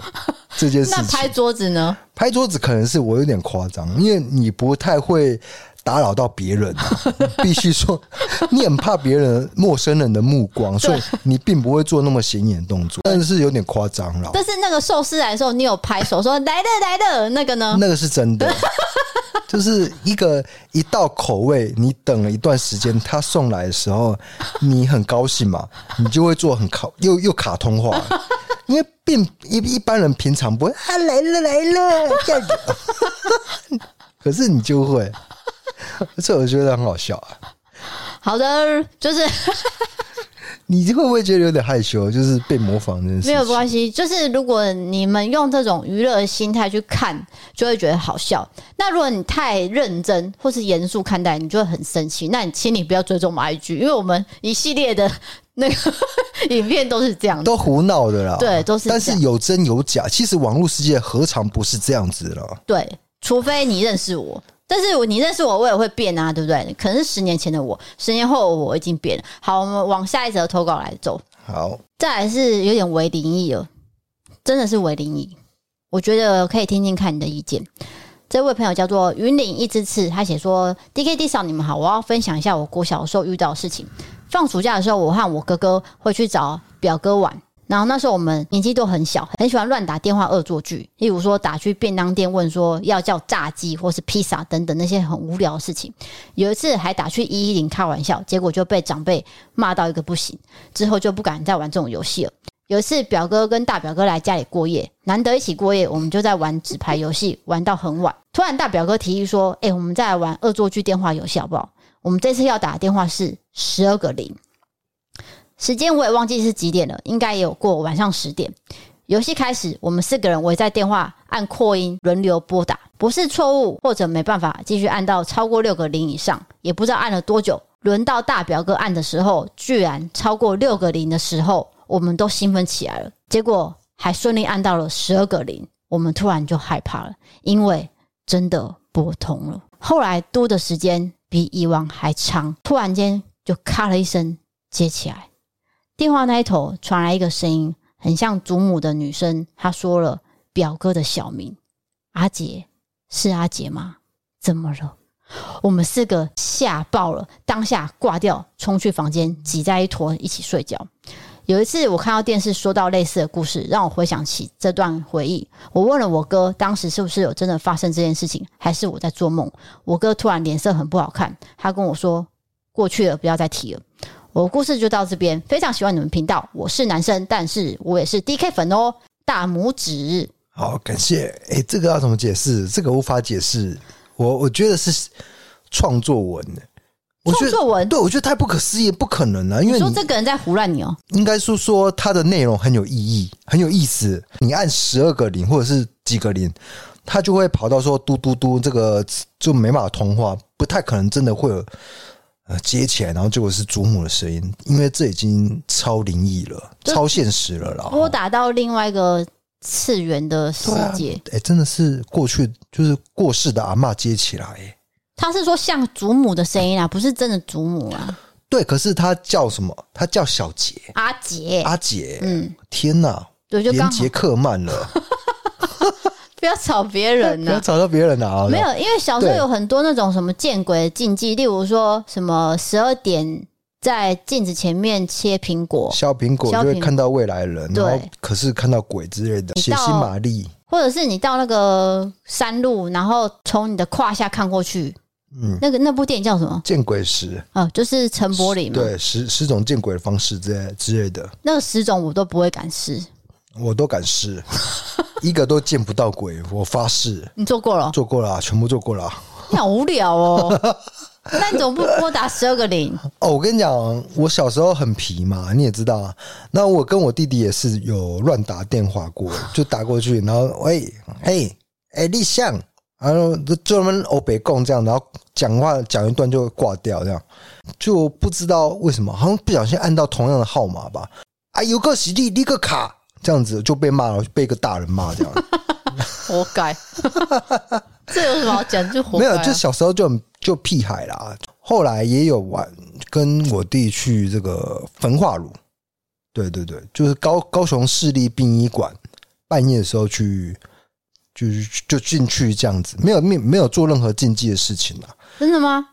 这件事情，那拍桌子呢？拍桌子可能是我有点夸张，因为你不太会打扰到别人，必须说 你很怕别人陌生人的目光，所以你并不会做那么显眼动作，但是有点夸张了。但是那个寿司来的时候，你有拍手说来的来的那个呢？那个是真的，就是一个一道口味，你等了一段时间，他送来的时候，你很高兴嘛，你就会做很卡又又卡通化。因为并一一般人平常不会啊，来了来了这样子，可是你就会，这我觉得很好笑啊。好的，就是 你会不会觉得有点害羞？就是被模仿这件事。没有关系，就是如果你们用这种娱乐的心态去看，就会觉得好笑。那如果你太认真或是严肃看待，你就会很生气。那你请你不要追踪我们 IG，因为我们一系列的 那个影片都是这样，都胡闹的啦。对，都是。但是有真有假，其实网络世界何尝不是这样子了？对，除非你认识我。但是你认识我，我也会变啊，对不对？可能是十年前的我，十年后我已经变了。好，我们往下一则投稿来走。好，再来是有点为灵异了，真的是为灵异。我觉得可以听听看你的意见。这位朋友叫做云岭一只刺，他写说：“D K D 嫂，你们好，我要分享一下我国小的时候遇到的事情。放暑假的时候，我和我哥哥会去找表哥玩。”然后那时候我们年纪都很小，很喜欢乱打电话恶作剧，例如说打去便当店问说要叫炸鸡或是披萨等等那些很无聊的事情。有一次还打去一一零开玩笑，结果就被长辈骂到一个不行，之后就不敢再玩这种游戏了。有一次表哥跟大表哥来家里过夜，难得一起过夜，我们就在玩纸牌游戏，玩到很晚。突然大表哥提议说：“哎，我们再来玩恶作剧电话游戏好不好？我们这次要打的电话是十二个零。”时间我也忘记是几点了，应该也有过晚上十点。游戏开始，我们四个人围在电话按扩音，轮流拨打，不是错误或者没办法继续按到超过六个零以上，也不知道按了多久。轮到大表哥按的时候，居然超过六个零的时候，我们都兴奋起来了。结果还顺利按到了十二个零，我们突然就害怕了，因为真的拨通了。后来嘟的时间比以往还长，突然间就咔了一声接起来。电话那一头传来一个声音，很像祖母的女声。她说了表哥的小名，阿杰，是阿杰吗？怎么了？我们四个吓爆了，当下挂掉，冲去房间，挤在一坨一起睡觉。有一次，我看到电视说到类似的故事，让我回想起这段回忆。我问了我哥，当时是不是有真的发生这件事情，还是我在做梦？我哥突然脸色很不好看，他跟我说：“过去了，不要再提了。”我故事就到这边，非常喜欢你们频道。我是男生，但是我也是 DK 粉哦，大拇指。好，感谢。哎、欸，这个要怎么解释？这个无法解释。我我觉得是创作文。创作文，对，我觉得太不可思议，不可能啊！因为说这个人在胡乱你哦。应该是说他的内容很有意义，很有意思。你按十二个零或者是几个零，他就会跑到说嘟嘟嘟，这个就没办法通话，不太可能真的会有。接起来，然后结果是祖母的声音，因为这已经超灵异了，超现实了啦。拨打到另外一个次元的世界，哎、啊欸，真的是过去就是过世的阿嬷接起来。他是说像祖母的声音啊，不是真的祖母啊。对，可是他叫什么？他叫小杰，阿杰，阿杰。嗯，天哪，对，就连杰克曼了。不要吵别人呐！不要吵到别人呐！没有，因为小时候有很多那种什么见鬼的禁忌，例如说什么十二点在镜子前面切苹果，削苹果就会看到未来人，对，可是看到鬼之类的，血腥玛丽，或者是你到那个山路，然后从你的胯下看过去，嗯，那个那部电影叫什么？见鬼十啊，就是陈柏霖嘛，对，十十种见鬼的方式之类之类的，那个十种我都不会敢试。我都敢试，一个都见不到鬼，我发誓。你做过了？做过了，全部做过了。你好无聊哦！那你怎么不拨打十二个零？哦，我跟你讲，我小时候很皮嘛，你也知道啊。那我跟我弟弟也是有乱打电话过，就打过去，然后喂，嘿，哎，立项，然后就专门欧北共这样，然后讲话讲一段就挂掉，这样就不知道为什么，好像不小心按到同样的号码吧。啊，有个洗地，立个卡。这样子就被骂了，被一个大人骂这样，活该。这有什么好讲？就活、啊、没有，就小时候就就屁孩啦。后来也有玩，跟我弟去这个焚化炉。对对对，就是高高雄市立殡仪馆，半夜的时候去，就是就进去这样子，没有没没有做任何禁忌的事情啦。真的吗？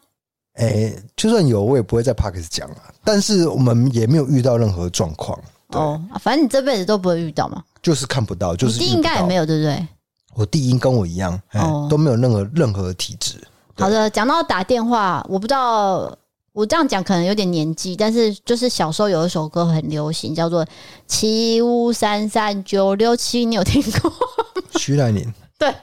哎、欸，就算有，我也不会在 Parkes 讲啊。但是我们也没有遇到任何状况。哦，反正你这辈子都不会遇到嘛，就是看不到，就是应该也没有，对不对？我弟应跟我一样，哦，都没有任何任何体质。好的，讲到打电话，我不知道我这样讲可能有点年纪，但是就是小时候有一首歌很流行，叫做《七五三三九六七》，你有听过？徐乃麟。对。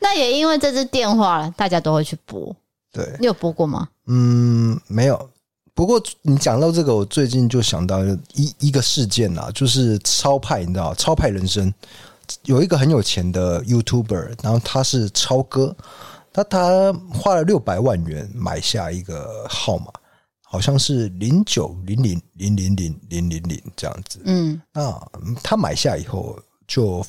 那也因为这支电话，大家都会去拨。对，你有拨过吗？嗯，没有。不过你讲到这个，我最近就想到一一个事件啊，就是超派，你知道，超派人生。有一个很有钱的 YouTuber，然后他是超哥，他他花了六百万元买下一个号码，好像是零九零零零零零零零零这样子。嗯，那他买下以后就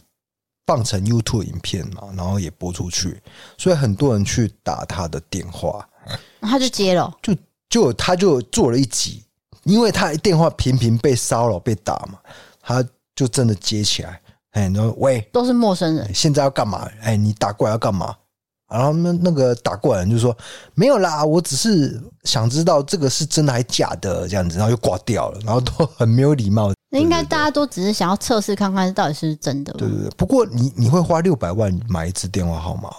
放成 YouTube 影片嘛，然后也播出去，所以很多人去打他的电话。他就接了，就就他就做了一集，因为他电话频频被骚扰被打嘛，他就真的接起来，哎，然后喂，都是陌生人，现在要干嘛？哎，你打过来要干嘛？然后那那个打过来人就说没有啦，我只是想知道这个是真的还是假的这样子，然后就挂掉了，然后都很没有礼貌。那应该大家都只是想要测试看看到底是不是真的。对对对，不过你你会花六百万买一支电话号码吗？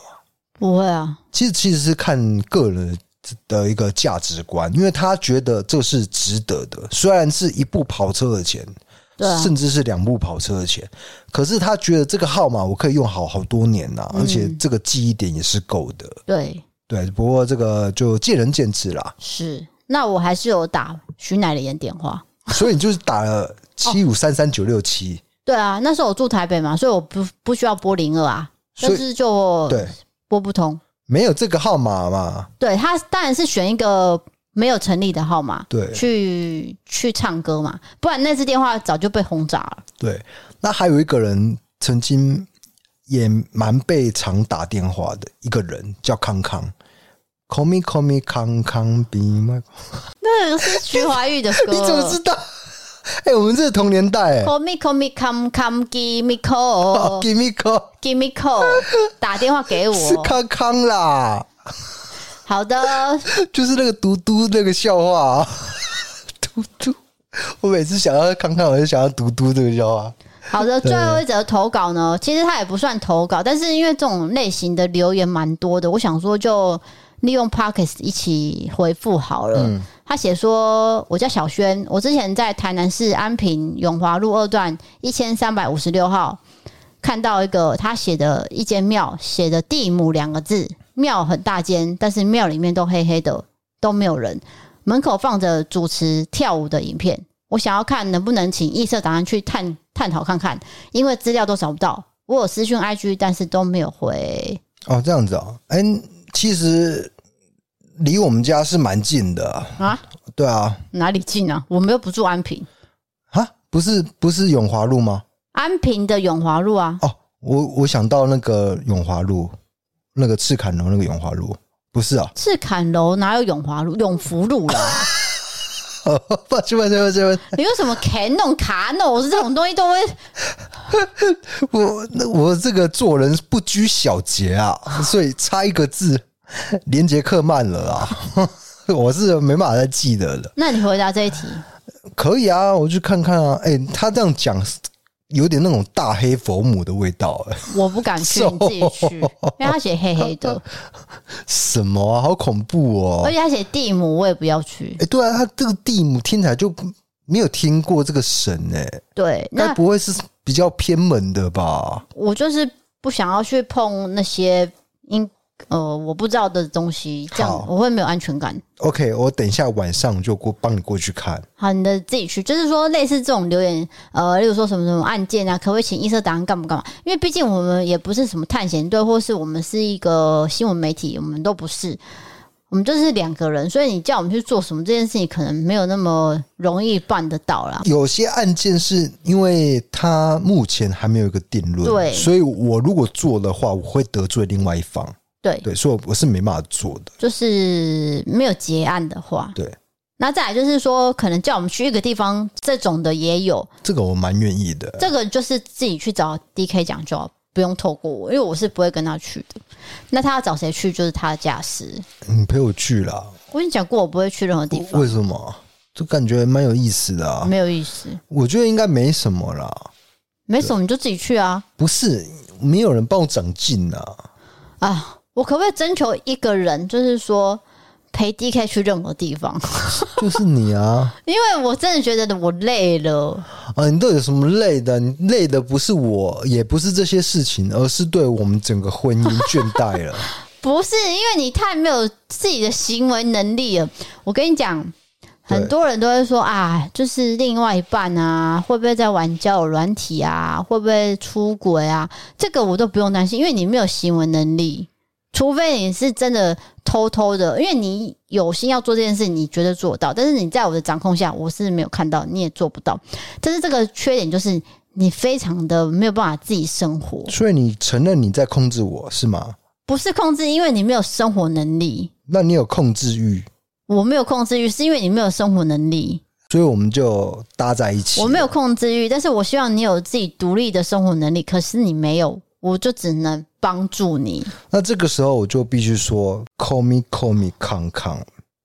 不会啊，其实其实是看个人的一个价值观，因为他觉得这是值得的，虽然是一部跑车的钱，对啊，甚至是两部跑车的钱，可是他觉得这个号码我可以用好好多年呐，而且这个记忆点也是够的。对对，不过这个就见仁见智啦。是，那我还是有打徐乃麟电话，所以你就是打了七五三三九六七。对啊，那时候我住台北嘛，所以我不不需要拨零二啊，但是就对。拨不通，没有这个号码嘛？对，他当然是选一个没有成立的号码，对，去去唱歌嘛，不然那支电话早就被轰炸了。对，那还有一个人曾经也蛮被常打电话的一个人叫康康，Call me Call me 康康 be my，那个是徐怀钰的歌，你怎么知道？哎、欸，我们这是同年代、欸。Call me, call me, come, come, give me call, oh, give me call, give me call，打电话给我。是康康啦。好的，就是那个嘟嘟那个笑话。嘟嘟，我每次想要康康，我就想要嘟嘟这个笑话。好的，最后一则投稿呢，其实它也不算投稿，但是因为这种类型的留言蛮多的，我想说就利用 Podcast 一起回复好了。嗯他写说：“我叫小轩，我之前在台南市安平永华路二段一千三百五十六号看到一个他写的一间庙，写的‘地母’两个字，庙很大间，但是庙里面都黑黑的，都没有人，门口放着主持跳舞的影片。我想要看能不能请异色档案去探探讨看看，因为资料都找不到。我有私讯 IG，但是都没有回。哦，这样子啊、哦，哎、其实。”离我们家是蛮近的啊！对啊，哪里近啊？我们又不住安平啊！不是不是永华路吗？安平的永华路啊！哦，我我想到那个永华路，那个赤坎楼那个永华路，不是啊？赤坎楼哪有永华路？永福路啦！抱歉抱歉抱歉，你为什么 Canon 卡 no 是这种东西都会？我那我这个做人不拘小节啊，所以差一个字。连杰克慢了啊，我是没办法再记得了。那你回答这一题可以啊，我去看看啊。哎、欸，他这样讲有点那种大黑佛母的味道哎、欸。我不敢去，你自己去，因为他写黑黑的。什么啊？好恐怖哦！而且他写地母，我也不要去。哎、欸，对啊，他这个地母听起来就没有听过这个神哎、欸。对，那不会是比较偏门的吧？我就是不想要去碰那些因。呃，我不知道的东西，这样我会没有安全感。OK，我等一下晚上就过帮你过去看。好，你的自己去，就是说类似这种留言，呃，例如说什么什么案件啊，可不可以请医生档案干嘛干嘛？因为毕竟我们也不是什么探险队，或是我们是一个新闻媒体，我们都不是，我们就是两个人，所以你叫我们去做什么这件事情，可能没有那么容易办得到啦。有些案件是因为他目前还没有一个定论，对，所以我如果做的话，我会得罪另外一方。对对，所以我是没办法做的。就是没有结案的话，对。那再来就是说，可能叫我们去一个地方，这种的也有。这个我蛮愿意的。这个就是自己去找 DK 讲就好，不用透过我，因为我是不会跟他去的。那他要找谁去，就是他的驾驶。你陪我去啦。我跟你讲过，我不会去任何地方。为什么？就感觉蛮有意思的啊。没有意思。我觉得应该没什么啦。没什么，你就自己去啊。不是，没有人帮我长进啊。啊。我可不可以征求一个人，就是说陪 DK 去任何地方？就是你啊！因为我真的觉得我累了啊！你都有什么累的？你累的不是我，也不是这些事情，而是对我们整个婚姻倦怠了。不是因为你太没有自己的行为能力了。我跟你讲，很多人都会说啊，就是另外一半啊，会不会在玩交友软体啊？会不会出轨啊？这个我都不用担心，因为你没有行为能力，除非你是真的偷偷的，因为你有心要做这件事，你觉得做到。但是你在我的掌控下，我是没有看到，你也做不到。但是这个缺点就是你非常的没有办法自己生活。所以你承认你在控制我是吗？不是控制，因为你没有生活能力。那你有控制欲？我没有控制欲，是因为你没有生活能力，所以我们就搭在一起。我没有控制欲，但是我希望你有自己独立的生活能力。可是你没有，我就只能帮助你。那这个时候我就必须说，call me, call me, come, come,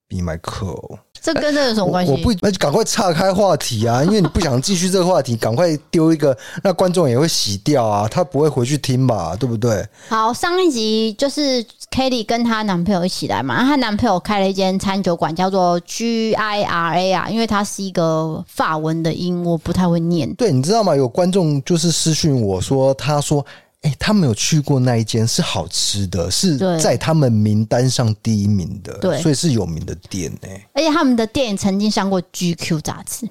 be my call。这跟这有什么关系？我不，那就赶快岔开话题啊！因为你不想继续这个话题，赶快丢一个，那观众也会洗掉啊，他不会回去听吧？对不对？好，上一集就是 Kelly 跟她男朋友一起来嘛，她男朋友开了一间餐酒馆，叫做 G I R A 啊，因为它是一个法文的音，我不太会念。对，你知道吗？有观众就是私讯我说，他说。哎、欸，他们有去过那一间是好吃的，是在他们名单上第一名的，对，所以是有名的店呢、欸。而且他们的店曾经上过 GQ 杂志，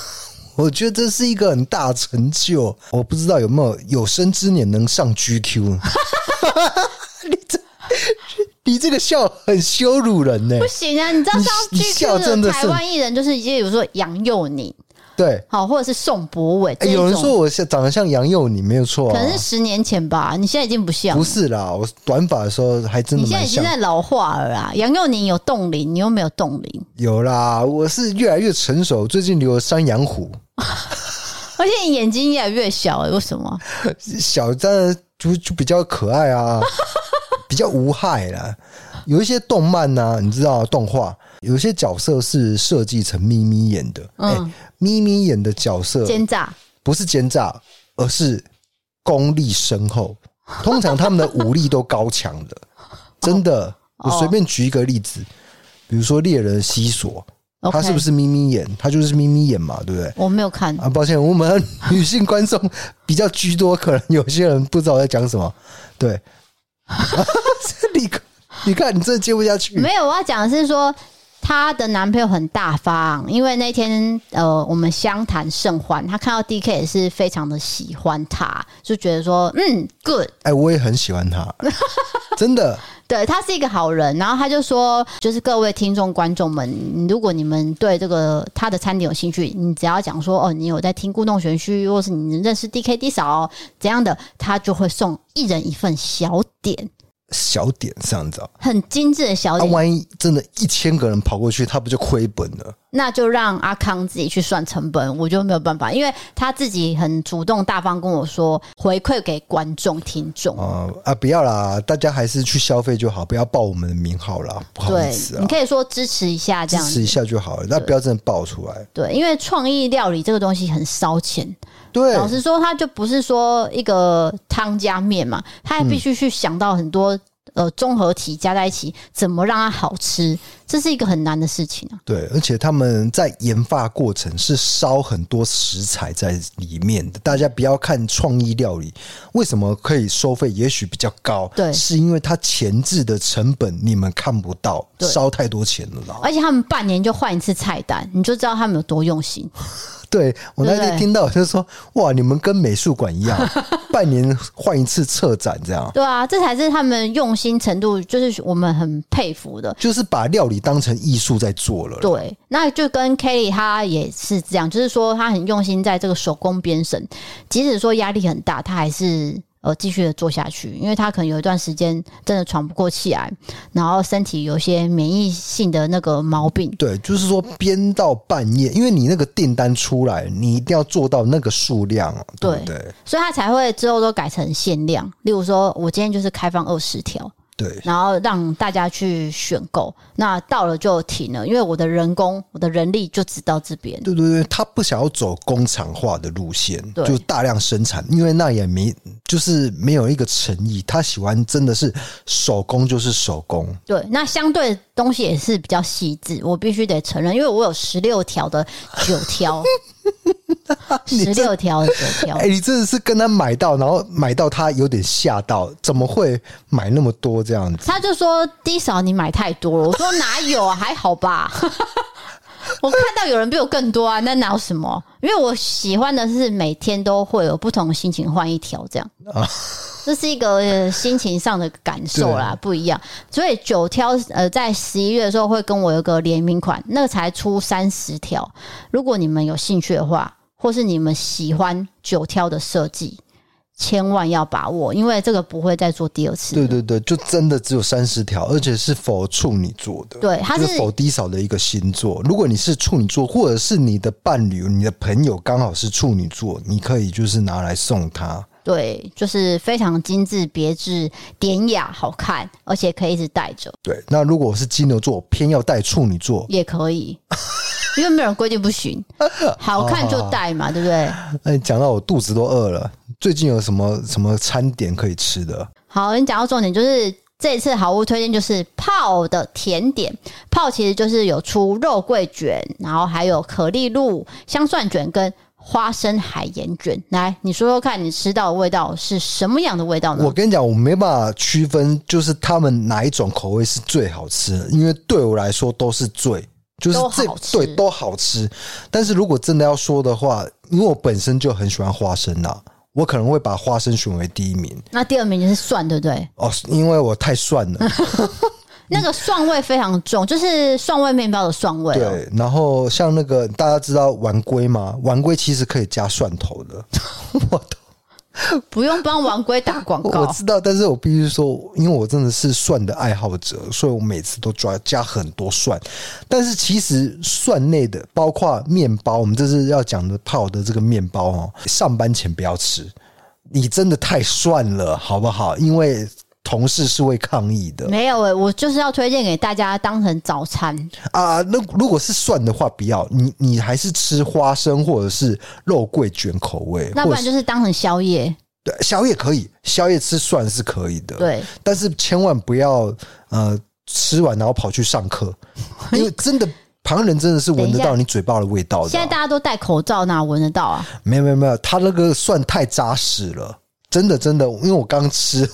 我觉得这是一个很大成就。我不知道有没有有生之年能上 GQ。你这 你这个笑很羞辱人呢、欸。不行啊，你知道上 GQ 的台湾艺人就是，比如说杨佑宁。对，好，或者是宋博伟、欸。有人说我像长得像杨佑宁，没有错、啊。可能是十年前吧，你现在已经不像。不是啦，我短发的时候还真的。你现在已经在老化了啦。杨佑宁有冻龄，你又没有冻龄。有啦，我是越来越成熟，最近留了山羊胡，而且你眼睛越来越小、欸，为什么？小，但就就比较可爱啊，比较无害啦。有一些动漫呐、啊，你知道动画。有些角色是设计成眯眯眼的，哎、嗯，眯眯眼的角色奸诈，不是奸诈，而是功力深厚。通常他们的武力都高强的，真的。哦、我随便举一个例子，比如说猎人西索，他是不是眯眯眼？他就是眯眯眼嘛，对不对？我没有看啊，抱歉，我们 女性观众比较居多，可能有些人不知道我在讲什么。对，立刻，你看，你真的接不下去。没有，我要讲的是说。她的男朋友很大方，因为那天呃，我们相谈甚欢，他看到 DK 也是非常的喜欢他，就觉得说嗯，good，哎、欸，我也很喜欢他，真的，对，他是一个好人。然后他就说，就是各位听众观众们，如果你们对这个他的餐点有兴趣，你只要讲说哦，你有在听故弄玄虚，或是你认识 DK D 嫂怎样的，他就会送一人一份小点。小点这样子，很精致的小点。万一真的一千个人跑过去，他不就亏本了？那就让阿康自己去算成本，我就没有办法，因为他自己很主动大方跟我说回馈给观众听众。啊啊，不要啦，大家还是去消费就好，不要报我们的名号啦，不好意思啊。你可以说支持一下，这样支持一下就好了，那不要真的报出来。对，因为创意料理这个东西很烧钱。对，老实说，它就不是说一个汤加面嘛，他还必须去想到很多。呃，综合体加在一起，怎么让它好吃？这是一个很难的事情啊。对，而且他们在研发过程是烧很多食材在里面的。大家不要看创意料理，为什么可以收费也许比较高？对，是因为它前置的成本你们看不到，烧太多钱了啦。而且他们半年就换一次菜单，你就知道他们有多用心。对，我那天听到就是说，哇，你们跟美术馆一样，半年换一次策展这样。对啊，这才是他们用心程度，就是我们很佩服的。就是把料理当成艺术在做了。对，那就跟 Kelly 他也是这样，就是说他很用心在这个手工编绳，即使说压力很大，他还是。呃，继续的做下去，因为他可能有一段时间真的喘不过气来，然后身体有些免疫性的那个毛病。对，就是说编到半夜，因为你那个订单出来，你一定要做到那个数量，对对？对，所以他才会之后都改成限量。例如说，我今天就是开放二十条。对，然后让大家去选购，那到了就停了，因为我的人工、我的人力就只到这边。对对对，他不想要走工厂化的路线，就大量生产，因为那也没就是没有一个诚意。他喜欢真的是手工，就是手工。对，那相对东西也是比较细致，我必须得承认，因为我有十六条的九条。十六条，十条。哎，你真的是跟他买到，然后买到他有点吓到，怎么会买那么多这样子？他就说低嫂，你买太多了。”我说：“哪有啊，还好吧。” 我看到有人比我更多啊，那哪有什么？因为我喜欢的是每天都会有不同的心情换一条，这样啊，这是一个心情上的感受啦，不一样。所以九挑呃，在十一月的时候会跟我有个联名款，那个才出三十条。如果你们有兴趣的话，或是你们喜欢九挑的设计。千万要把握，因为这个不会再做第二次。对对对，就真的只有三十条，而且是否处女座的。对，它是否低少的一个星座。如果你是处女座，或者是你的伴侣、你的朋友刚好是处女座，你可以就是拿来送他。对，就是非常精致、别致、典雅、好看，而且可以一直戴着。对，那如果我是金牛座，偏要戴处女座也可以，因为没有人规定不行，好看就戴嘛，对不对？那你讲到我肚子都饿了。最近有什么什么餐点可以吃的？好，你讲到重点，就是这一次好物推荐就是泡的甜点。泡其实就是有出肉桂卷，然后还有可丽露香蒜卷跟花生海盐卷。来，你说说看，你吃到的味道是什么样的味道呢？我跟你讲，我没办法区分，就是他们哪一种口味是最好吃的，因为对我来说都是最，就是这对都好吃。但是如果真的要说的话，因为我本身就很喜欢花生啊。我可能会把花生选为第一名，那第二名就是蒜，对不对？哦，因为我太蒜了，那个蒜味非常重，就是蒜味面包的蒜味。对，然后像那个大家知道丸龟吗？丸龟其实可以加蒜头的，我都。不用帮王龟打广告，我知道，但是我必须说，因为我真的是蒜的爱好者，所以我每次都抓加很多蒜。但是其实蒜类的，包括面包，我们这是要讲的泡的这个面包哦，上班前不要吃，你真的太蒜了，好不好？因为。同事是会抗议的。没有诶、欸，我就是要推荐给大家当成早餐啊。那如果是蒜的话，不要你，你还是吃花生或者是肉桂卷口味，那不然就是当成宵夜。对，宵夜可以，宵夜吃蒜是可以的。对，但是千万不要呃吃完然后跑去上课，因为真的旁人真的是闻得到你嘴巴的味道的。现在大家都戴口罩，哪闻得到啊？没有没有没有，他那个蒜太扎实了，真的真的，因为我刚吃。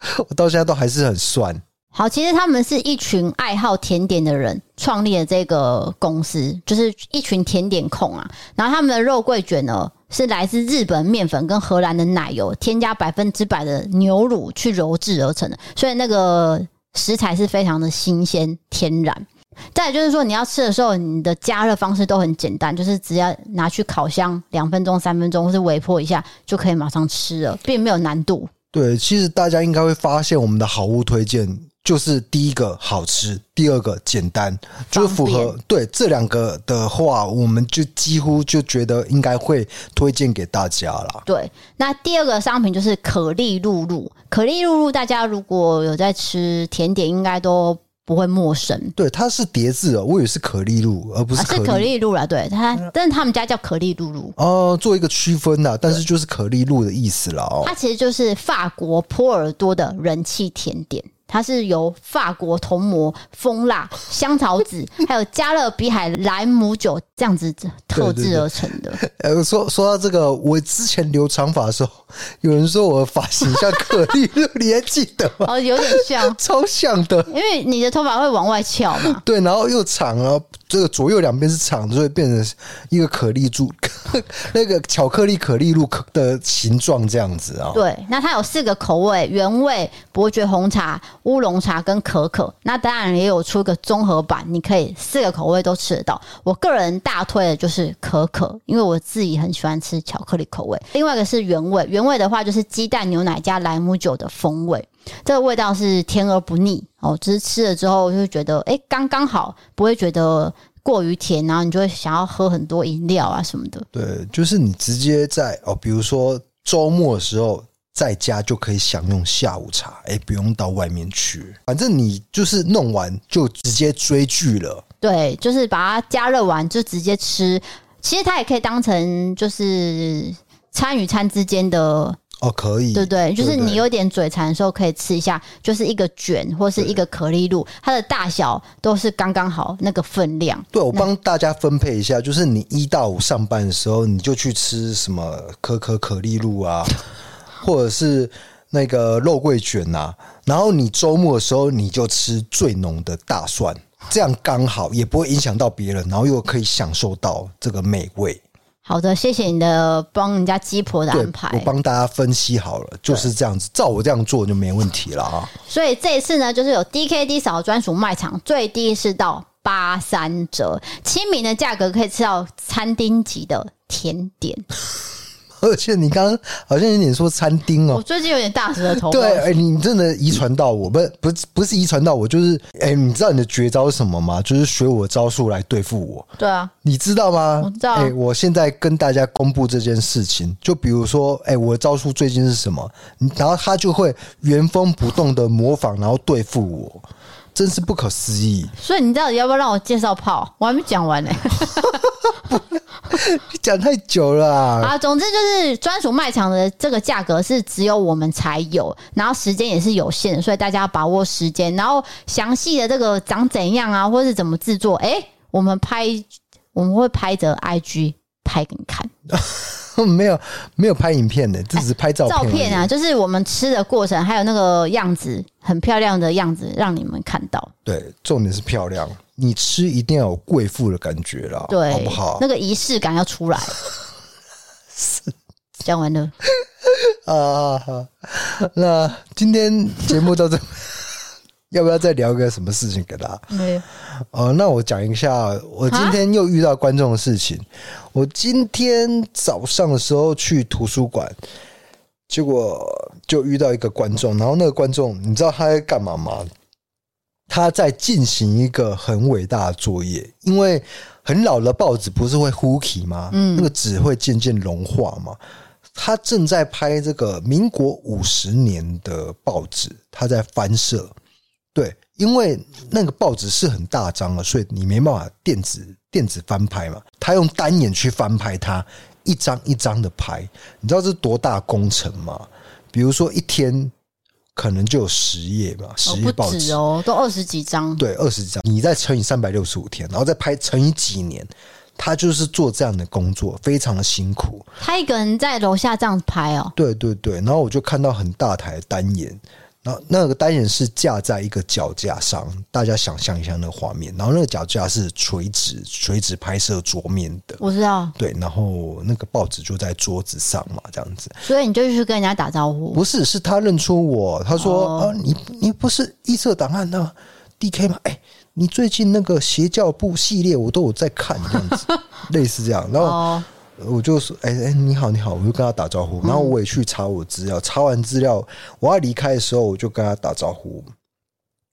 我到现在都还是很酸。好，其实他们是一群爱好甜点的人创立了这个公司，就是一群甜点控啊。然后他们的肉桂卷呢，是来自日本面粉跟荷兰的奶油，添加百分之百的牛乳去揉制而成的，所以那个食材是非常的新鲜天然。再就是说，你要吃的时候，你的加热方式都很简单，就是只要拿去烤箱两分钟、三分钟，或是微波一下就可以马上吃了，并没有难度。对，其实大家应该会发现，我们的好物推荐就是第一个好吃，第二个简单，就是符合对这两个的话，我们就几乎就觉得应该会推荐给大家了。对，那第二个商品就是可丽露露，可丽露露，大家如果有在吃甜点，应该都。不会陌生，对，它是叠字哦，我以为是可丽露，而不是可丽、啊、是可丽露啦。对，它，但是他们家叫可丽露露哦，做一个区分啦，但是就是可丽露的意思啦哦。它其实就是法国波尔多的人气甜点。它是由法国铜模、蜂蜡、香草籽，还有加勒比海莱姆酒这样子特制而成的。呃，说说到这个，我之前留长发的时候，有人说我的发型像可丽露，你还记得吗？哦，有点像，超像的。因为你的头发会往外翘嘛。对，然后又长啊，这个左右两边是长，所以变成一个可丽珠，那个巧克力可丽露的形状这样子啊。对，那它有四个口味：原味、伯爵红茶。乌龙茶跟可可，那当然也有出个综合版，你可以四个口味都吃得到。我个人大推的就是可可，因为我自己很喜欢吃巧克力口味。另外一个是原味，原味的话就是鸡蛋牛奶加莱姆酒的风味，这个味道是甜而不腻哦。只是吃了之后就会觉得，哎，刚刚好，不会觉得过于甜，然后你就会想要喝很多饮料啊什么的。对，就是你直接在哦，比如说周末的时候。在家就可以享用下午茶，哎，不用到外面去，反正你就是弄完就直接追剧了。对，就是把它加热完就直接吃。其实它也可以当成就是餐与餐之间的哦，可以，对不对？就是你有点嘴馋的时候可以吃一下，就是一个卷或是一个可丽露，它的大小都是刚刚好那个分量。对，我帮大家分配一下，就是你一到五上班的时候，你就去吃什么可可可丽露啊。或者是那个肉桂卷呐、啊，然后你周末的时候你就吃最浓的大蒜这样刚好也不会影响到别人，然后又可以享受到这个美味。好的，谢谢你的帮人家鸡婆的安排。我帮大家分析好了，就是这样子，照我这样做就没问题了啊。所以这一次呢，就是有 DKD 扫专属卖场，最低是到八三折，亲民的价格可以吃到餐厅级的甜点。而且你刚刚好像有点说餐厅哦，我最近有点大舌头。对，哎、欸，你真的遗传到我，不是不是不是遗传到我，就是哎、欸，你知道你的绝招是什么吗？就是学我的招数来对付我。对啊，你知道吗？我知道。哎、欸，我现在跟大家公布这件事情，就比如说，哎、欸，我的招数最近是什么？然后他就会原封不动的模仿，然后对付我，真是不可思议。所以你到底要不要让我介绍炮？我还没讲完呢、讲太久了啊！啊，总之就是专属卖场的这个价格是只有我们才有，然后时间也是有限的，所以大家要把握时间。然后详细的这个长怎样啊，或是怎么制作，哎、欸，我们拍我们会拍着 IG 拍给你看。没有没有拍影片的，只是拍照片。照片啊，就是我们吃的过程，还有那个样子，很漂亮的样子，让你们看到。对，重点是漂亮。你吃一定要有贵妇的感觉啦，对，好不好？那个仪式感要出来。是，讲完了。啊，好，那今天节目到这，要不要再聊个什么事情给大家？没有。哦，那我讲一下，我今天又遇到观众的事情。我今天早上的时候去图书馆，结果就遇到一个观众，然后那个观众，你知道他在干嘛吗？他在进行一个很伟大的作业，因为很老的报纸不是会糊起吗？嗯，那个纸会渐渐融化嘛。他正在拍这个民国五十年的报纸，他在翻摄。对，因为那个报纸是很大张的，所以你没办法电子电子翻拍嘛。他用单眼去翻拍它，一张一张的拍。你知道这是多大工程吗？比如说一天。可能就有十页吧，十页报纸哦，都二十几张。对，二十几张，你再乘以三百六十五天，然后再拍乘以几年，他就是做这样的工作，非常的辛苦。他一个人在楼下这样拍哦。对对对，然后我就看到很大台单眼。那个单人是架在一个脚架上，大家想象一下那个画面。然后那个脚架是垂直垂直拍摄桌面的，我知道。对，然后那个报纸就在桌子上嘛，这样子。所以你就去跟人家打招呼？不是，是他认出我，他说：“哦、啊，你你不是异色档案的 DK 吗？哎、欸，你最近那个邪教部系列我都有在看，这样子，类似这样。”然后。哦我就说，哎、欸、哎，你好，你好，我就跟他打招呼，然后我也去查我资料，查完资料，我要离开的时候，我就跟他打招呼，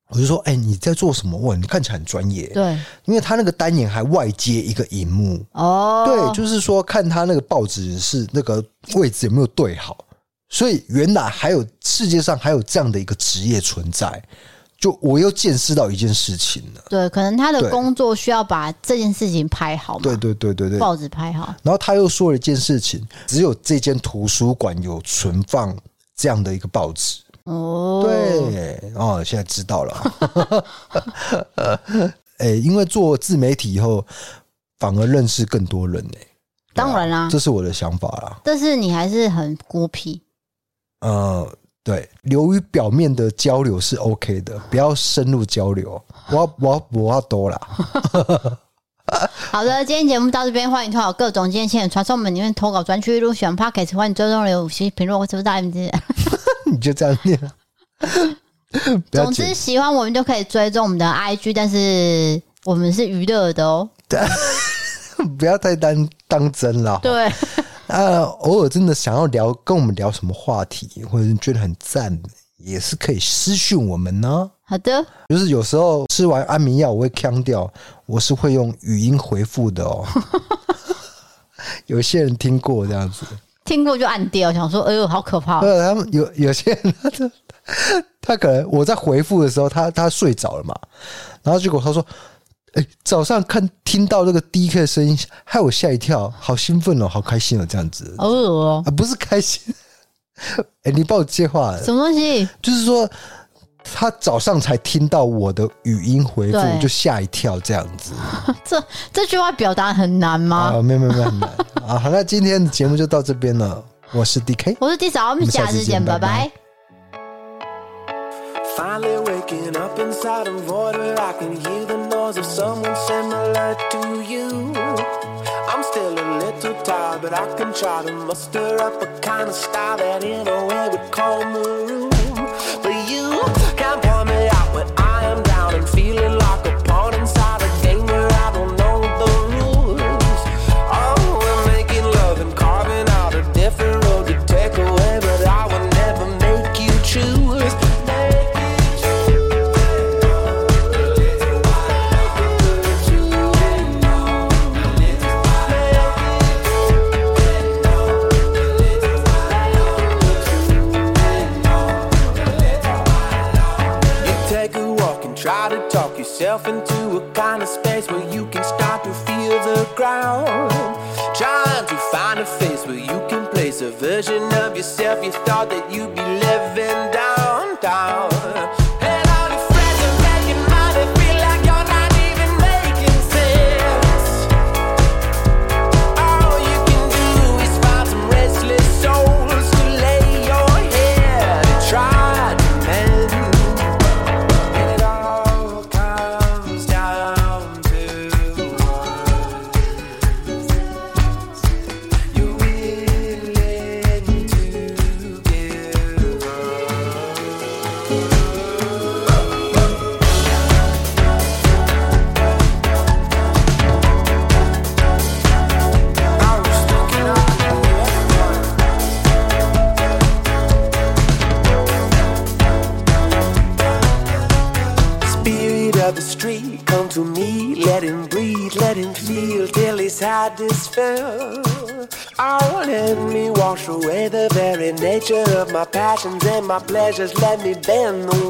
我就说，哎、欸，你在做什么？哇，你看起来很专业，对，因为他那个单眼还外接一个荧幕，哦，对，就是说看他那个报纸是那个位置有没有对好，所以原来还有世界上还有这样的一个职业存在。就我又见识到一件事情了，对，可能他的工作需要把这件事情拍好嘛，对对对对对，报纸拍好。然后他又说了一件事情，只有这间图书馆有存放这样的一个报纸。哦，对，哦，现在知道了。哎，因为做自媒体以后，反而认识更多人呢。当然啦，这是我的想法啦。但是你还是很孤僻。呃。对，流于表面的交流是 OK 的，不要深入交流。我我我要多了。好的，今天节目到这边，欢迎投稿各种今天的传送门里面投稿专区。如果喜欢 Podcast，欢迎追踪留五星评论，我是不是大 M 姐？你就这样念。总之，喜欢我们就可以追踪我们的 IG，但是我们是娱乐的哦。不要太当当真了。对。啊，偶尔真的想要聊，跟我们聊什么话题，或者是觉得很赞，也是可以私讯我们呢。好的，就是有时候吃完安眠药我会腔掉，我是会用语音回复的哦。有些人听过这样子，听过就按掉，想说哎呦好可怕。对，他们有有些人他就他可能我在回复的时候，他他睡着了嘛，然后结果他说。哎、欸，早上看听到那个 DK 的声音，害我吓一跳，好兴奋哦，好开心哦，这样子。好恶哦，啊，不是开心。哎、欸，你帮我接话。什么东西？就是说，他早上才听到我的语音回复，就吓一跳，这样子。这这句话表达很难吗？啊，没有没有没有很难啊。好，那今天的节目就到这边了。我是 DK，我是 D 嫂，我们下次见，拜拜。拜拜 thoughts of someone similar to you. I'm still a little tired, but I can try to muster up a kind of style that in a way would call the room. my pleasures, let me bend the